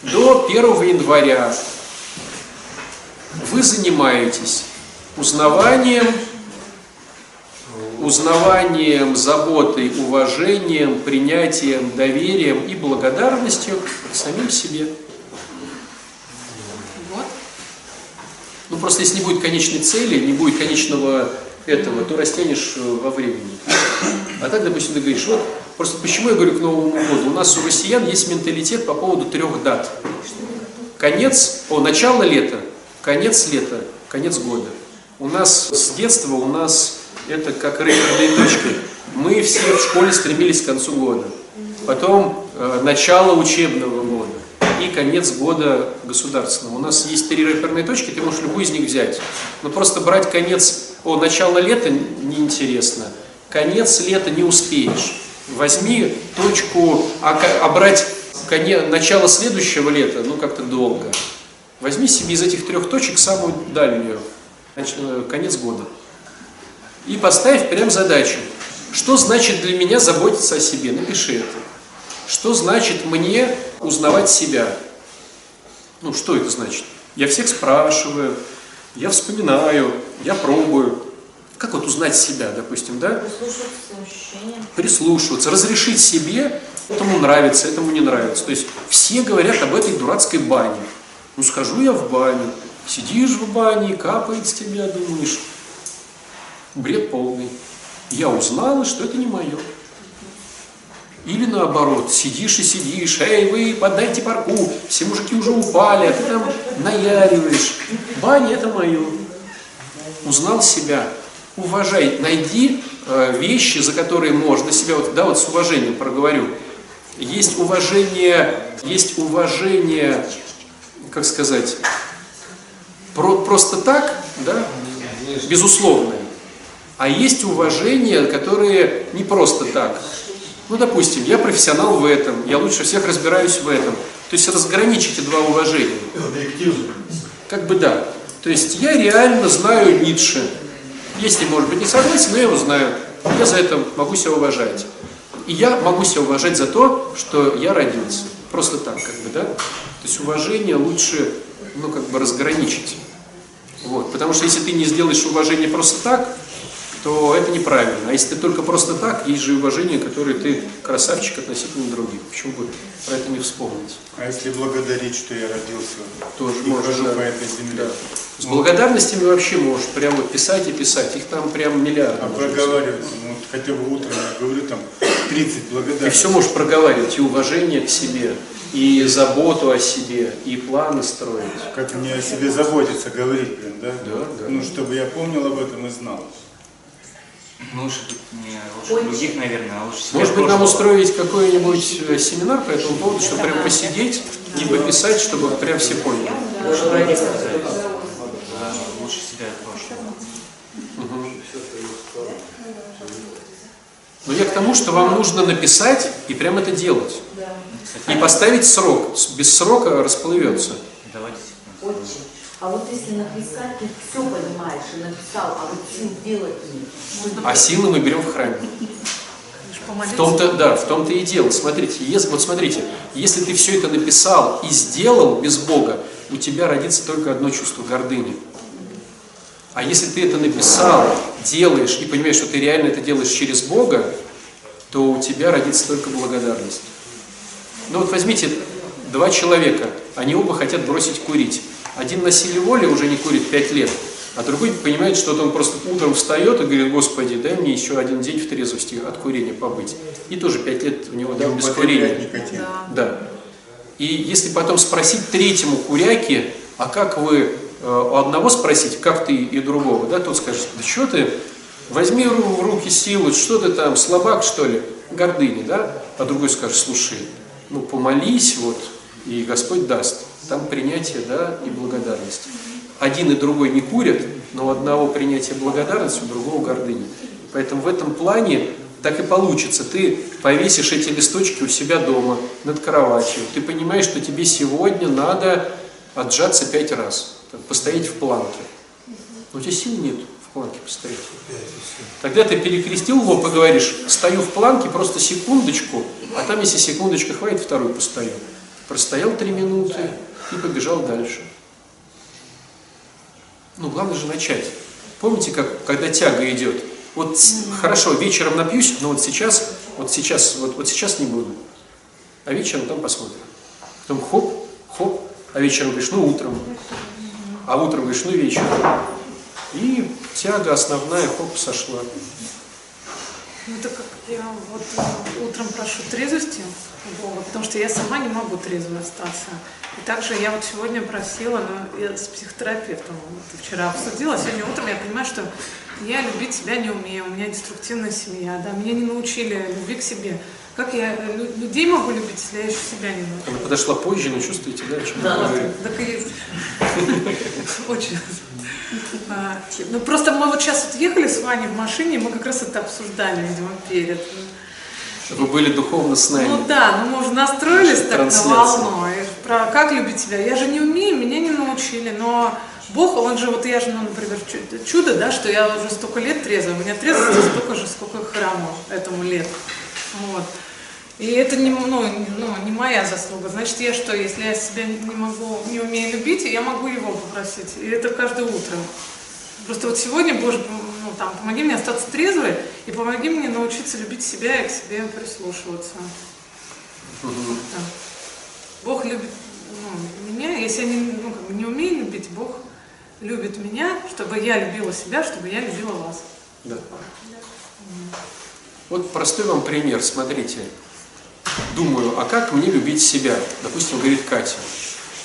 до 1 января вы занимаетесь узнаванием, узнаванием, заботой, уважением, принятием, доверием и благодарностью к самим себе. Ну просто если не будет конечной цели, не будет конечного этого, то растянешь э, во времени. А так, допустим, ты говоришь, вот, просто почему я говорю к Новому году? У нас у россиян есть менталитет по поводу трех дат. Конец, о, начало лета, конец лета, конец года. У нас с детства, у нас это как рекордные точки. Мы все в школе стремились к концу года. Потом э, начало учебного года и конец года государственного. У нас есть три рэперные точки, ты можешь любую из них взять. Но просто брать конец, о, начало лета неинтересно, конец лета не успеешь. Возьми точку, а, а брать коне, начало следующего лета, ну как-то долго. Возьми себе из этих трех точек самую дальнюю, э, конец года. И поставь прям задачу. Что значит для меня заботиться о себе? Напиши это. Что значит мне узнавать себя? Ну, что это значит? Я всех спрашиваю, я вспоминаю, я пробую. Как вот узнать себя, допустим, да? Прислушиваться ощущениям. Прислушиваться, разрешить себе, этому нравится, этому не нравится. То есть все говорят об этой дурацкой бане. Ну, схожу я в баню, сидишь в бане, капает с тебя, думаешь, бред полный. Я узнала, что это не мое. Или наоборот, сидишь и сидишь, эй, вы подайте парку, все мужики уже упали, а ты там наяриваешь. Баня это мое. Узнал себя. Уважай, найди э, вещи, за которые можно себя, вот, да, вот с уважением проговорю. Есть уважение, есть уважение, как сказать, про- просто так, да, безусловное. А есть уважение, которое не просто так. Ну, допустим, я профессионал в этом, я лучше всех разбираюсь в этом. То есть разграничите два уважения. Объективно. Как бы да. То есть я реально знаю Ницше. Если, может быть, не согласен, но я его знаю. Я за это могу себя уважать. И я могу себя уважать за то, что я родился. Просто так, как бы, да? То есть уважение лучше, ну, как бы разграничить. Вот. Потому что если ты не сделаешь уважение просто так, то это неправильно. А если ты только просто так, есть же уважение, которое ты красавчик относительно других. Почему бы про это не вспомнить? А если благодарить, что я родился Тоже и можно, хожу да. по этой земле? Да. С благодарностями вообще можешь прямо вот писать и писать. Их там прям миллиарды. А проговаривать, ну, вот хотя бы утром я говорю там 30 Ты благодарностей. все можешь проговаривать, и уважение к себе, и заботу о себе, и планы строить. Как мне о себе заботиться, говорить, блин, да? Да, да. Ну, чтобы я помнил об этом и знал. Ну, лучше быть не лучше других, наверное, а лучше себя Может быть, нам устроить какой-нибудь э, семинар по этому поводу, чтобы прям посидеть и пописать, чтобы прям все поняли. Сказать. Да, Лучше себя прошлого. Но я к тому, что вам нужно написать и прям это делать. И поставить срок. Без срока расплывется. Давайте. А вот если написать, ты все понимаешь и написал, а вот сил делать нет. А силы мы берем в храме. В том-то, да, в том-то и дело. Смотрите, если, вот смотрите, если ты все это написал и сделал без Бога, у тебя родится только одно чувство гордыни. А если ты это написал, делаешь и понимаешь, что ты реально это делаешь через Бога, то у тебя родится только благодарность. Ну вот возьмите два человека, они оба хотят бросить курить. Один на силе воли уже не курит пять лет, а другой понимает, что он просто утром встает и говорит, Господи, дай мне еще один день в трезвости от курения побыть. И тоже пять лет у него да, без курения. никотин. Да. И если потом спросить третьему куряке, а как вы э, у одного спросить, как ты и другого, да, тот скажет, да что ты, возьми в руки силу, что ты там, слабак что ли, гордыни, да, а другой скажет, слушай, ну помолись вот, и Господь даст, там принятие, да, и благодарность. Один и другой не курят, но у одного принятие благодарности, у другого гордыни. Поэтому в этом плане так и получится. Ты повесишь эти листочки у себя дома, над кроватью. Ты понимаешь, что тебе сегодня надо отжаться пять раз, так, постоять в планке. Но у тебя сил нет в планке постоять. Тогда ты перекрестил лоб и говоришь, стою в планке просто секундочку, а там, если секундочка хватит, вторую постою. Простоял три минуты и побежал дальше. Ну, главное же начать. Помните, как, когда тяга идет? Вот хорошо, вечером напьюсь, но вот сейчас, вот сейчас, вот, вот сейчас не буду. А вечером там посмотрим. Потом хоп, хоп, а вечером говоришь, ну утром. А утром говоришь, ну вечером. И тяга основная, хоп, сошла. Ну, это как я вот э, утром прошу трезвости у Бога, потому что я сама не могу трезвой остаться. И также я вот сегодня просила, но я с психотерапевтом вот вчера обсудила, сегодня утром я понимаю, что я любить себя не умею, у меня деструктивная семья, да, меня не научили любви к себе. Как я э, лю- людей могу любить, если я еще себя не научу? Она подошла позже, но чувствуете, да, о чем я Да, говорю? так и есть. Очень. А, Ну просто мы вот сейчас вот ехали с Ваней в машине, и мы как раз это обсуждали, видимо, перед. Вы были духовно с нами. Ну да, ну мы уже настроились так на волну. И про как любить себя. Я же не умею, меня не научили, но Бог, он же, вот я же, ну, например, чу- чудо, да, что я уже столько лет трезвая. У меня трезвости столько же, сколько храму этому лет. Вот. И это не, ну, ну, не моя заслуга. Значит, я что, если я себя не могу, не умею любить, я могу его попросить. И это каждое утро. Просто вот сегодня, Боже, ну, там, помоги мне остаться трезвой и помоги мне научиться любить себя и к себе прислушиваться. Да. Бог любит ну, меня, если я не, ну, как бы не умею любить, Бог любит меня, чтобы я любила себя, чтобы я любила вас. Да. Вот простой вам пример, смотрите. Думаю, а как мне любить себя? Допустим, говорит Катя.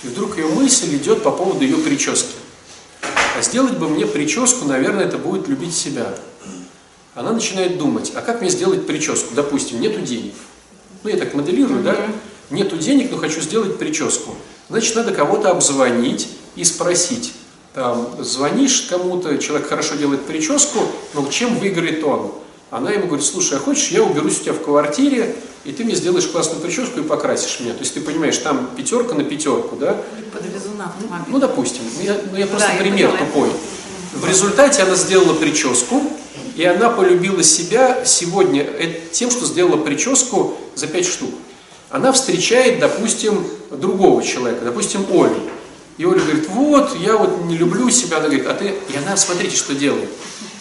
И вдруг ее мысль идет по поводу ее прически. А сделать бы мне прическу, наверное, это будет любить себя. Она начинает думать, а как мне сделать прическу? Допустим, нету денег. Ну, я так моделирую, да? Нету денег, но хочу сделать прическу. Значит, надо кого-то обзвонить и спросить. Там, звонишь кому-то, человек хорошо делает прическу, но чем выиграет он? Она ему говорит, слушай, а хочешь, я уберусь у тебя в квартире, и ты мне сделаешь классную прическу и покрасишь меня. То есть ты понимаешь, там пятерка на пятерку, да? Подвезу на маме. Ну, допустим, я, ну, я просто Да, я пример поняла. тупой. В результате она сделала прическу, и она полюбила себя сегодня э, тем, что сделала прическу за 5 штук. Она встречает, допустим, другого человека, допустим, Олю. И Оля говорит, вот, я вот не люблю себя. Она говорит, а ты... И она, смотрите, что делает.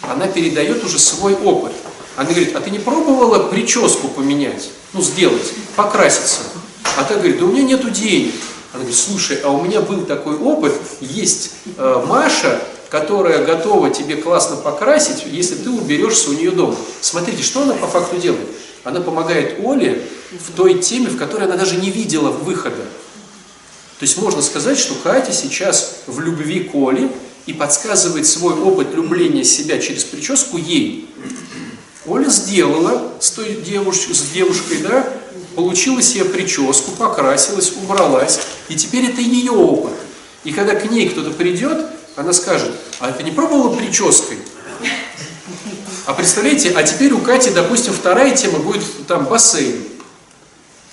Она передает уже свой опыт. Она говорит, а ты не пробовала прическу поменять? Ну, сделать, покраситься. А та говорит, да у меня нету денег. Она говорит, слушай, а у меня был такой опыт, есть э, Маша, которая готова тебе классно покрасить, если ты уберешься у нее дома. Смотрите, что она по факту делает? Она помогает Оле в той теме, в которой она даже не видела выхода. То есть можно сказать, что Катя сейчас в любви к Оле и подсказывает свой опыт любления себя через прическу ей. Оля сделала с той девушкой, с девушкой, да, получила себе прическу, покрасилась, убралась, и теперь это ее опыт. И когда к ней кто-то придет, она скажет, а ты не пробовала прической? А представляете, а теперь у Кати, допустим, вторая тема будет там бассейн,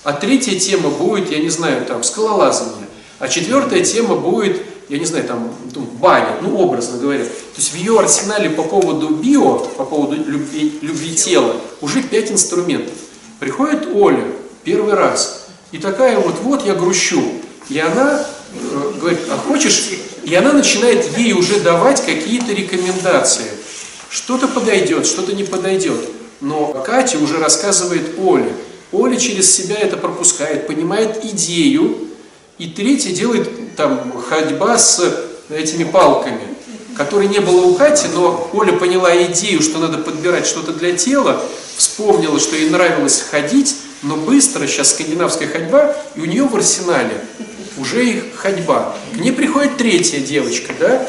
а третья тема будет, я не знаю, там скалолазание, а четвертая тема будет, я не знаю, там ну, баня, ну образно говоря. То есть в ее арсенале по поводу био, по поводу любви, любви тела, уже пять инструментов. Приходит Оля первый раз, и такая вот, вот я грущу. И она э, говорит, а хочешь? И она начинает ей уже давать какие-то рекомендации. Что-то подойдет, что-то не подойдет. Но Катя уже рассказывает Оле. Оля через себя это пропускает, понимает идею. И третье делает там ходьба с этими палками, которой не было у Кати, но Оля поняла идею, что надо подбирать что-то для тела, вспомнила, что ей нравилось ходить, но быстро, сейчас скандинавская ходьба, и у нее в арсенале уже их ходьба. К ней приходит третья девочка, да,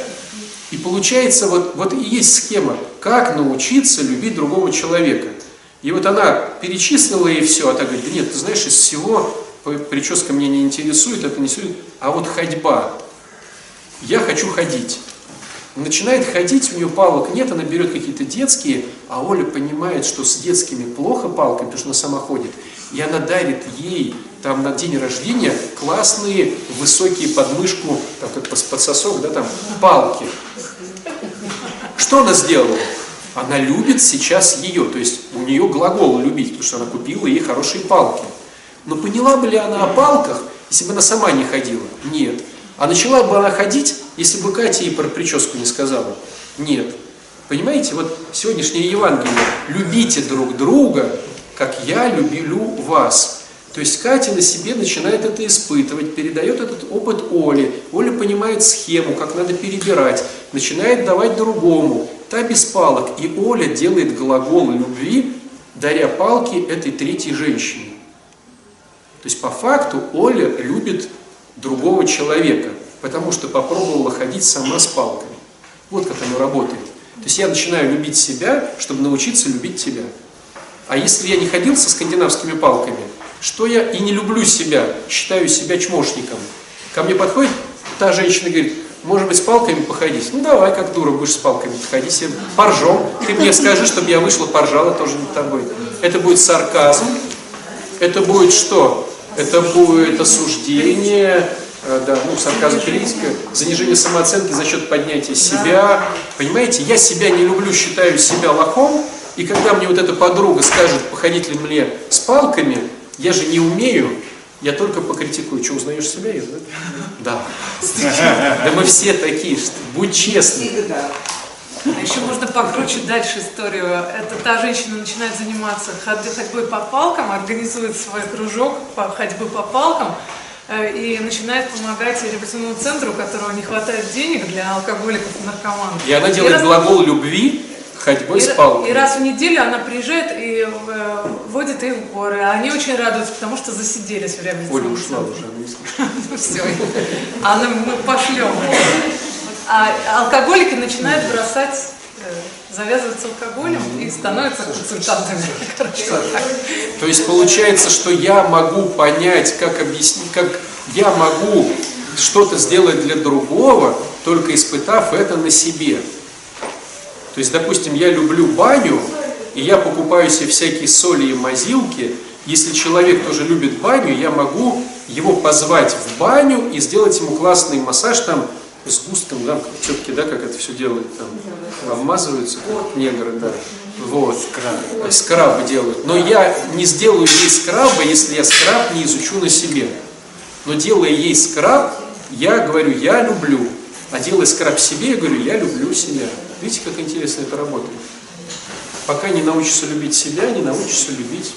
и получается, вот, вот и есть схема, как научиться любить другого человека. И вот она перечислила ей все, а та говорит, да нет, ты знаешь, из всего прическа меня не интересует, это не интересует, а вот ходьба. Я хочу ходить. Начинает ходить, у нее палок нет, она берет какие-то детские, а Оля понимает, что с детскими плохо палками, потому что она сама ходит. И она дарит ей там на день рождения классные высокие подмышку, там как под сосок, да, там палки. Что она сделала? Она любит сейчас ее, то есть у нее глагол любить, потому что она купила ей хорошие палки. Но поняла бы ли она о палках, если бы она сама не ходила? Нет. А начала бы она ходить, если бы Катя ей про прическу не сказала? Нет. Понимаете, вот сегодняшнее Евангелие. Любите друг друга, как я люблю вас. То есть Катя на себе начинает это испытывать, передает этот опыт Оле. Оля понимает схему, как надо перебирать, начинает давать другому. Та без палок. И Оля делает глагол любви, даря палки этой третьей женщине. То есть по факту Оля любит другого человека, потому что попробовала ходить сама с палками. Вот как оно работает. То есть я начинаю любить себя, чтобы научиться любить тебя. А если я не ходил со скандинавскими палками, что я и не люблю себя, считаю себя чмошником. Ко мне подходит та женщина и говорит, может быть, с палками походить? Ну, давай, как дура, будешь с палками походить, себе поржем. Ты мне скажи, чтобы я вышла, поржала тоже над тобой. Это будет сарказм, это будет что? Это будет осуждение, э, да, ну, сарказм критика, занижение самооценки за счет поднятия себя. Понимаете, я себя не люблю, считаю себя лохом, и когда мне вот эта подруга скажет, походить ли мне с палками, я же не умею, я только покритикую. Что, узнаешь себя, Ир, да? Да. Да мы все такие, что будь честным. А еще можно покруче дальше историю. Это та женщина начинает заниматься ход- ходьбой по палкам, организует свой кружок по ходьбы по палкам э, и начинает помогать реабилитационному центру, у которого не хватает денег для алкоголиков и наркоманов. И она делает раз- глагол любви ходьбой и, с палкой. и раз в неделю она приезжает и э, водит их в горы. А они очень радуются, потому что засиделись в Оля реабилитационном ушла центре. уже, она не слышит. Ну все, она, мы пошлем. А алкоголики начинают бросать, э, завязываться алкоголем и становятся консультантами. То есть получается, что я могу понять, как объяснить, как я могу что-то сделать для другого, только испытав это на себе. То есть, допустим, я люблю баню, и я покупаю себе всякие соли и мазилки. Если человек тоже любит баню, я могу его позвать в баню и сделать ему классный массаж там с густком, да, тетки, да, как это все делают, там, обмазываются, как негры, да. Вот. Скрабы. Скрабы делают. Но я не сделаю ей скраба, если я скраб не изучу на себе. Но делая ей скраб, я говорю, я люблю. А делая скраб себе, я говорю, я люблю себя. Видите, как интересно это работает? Пока не научишься любить себя, не научишься любить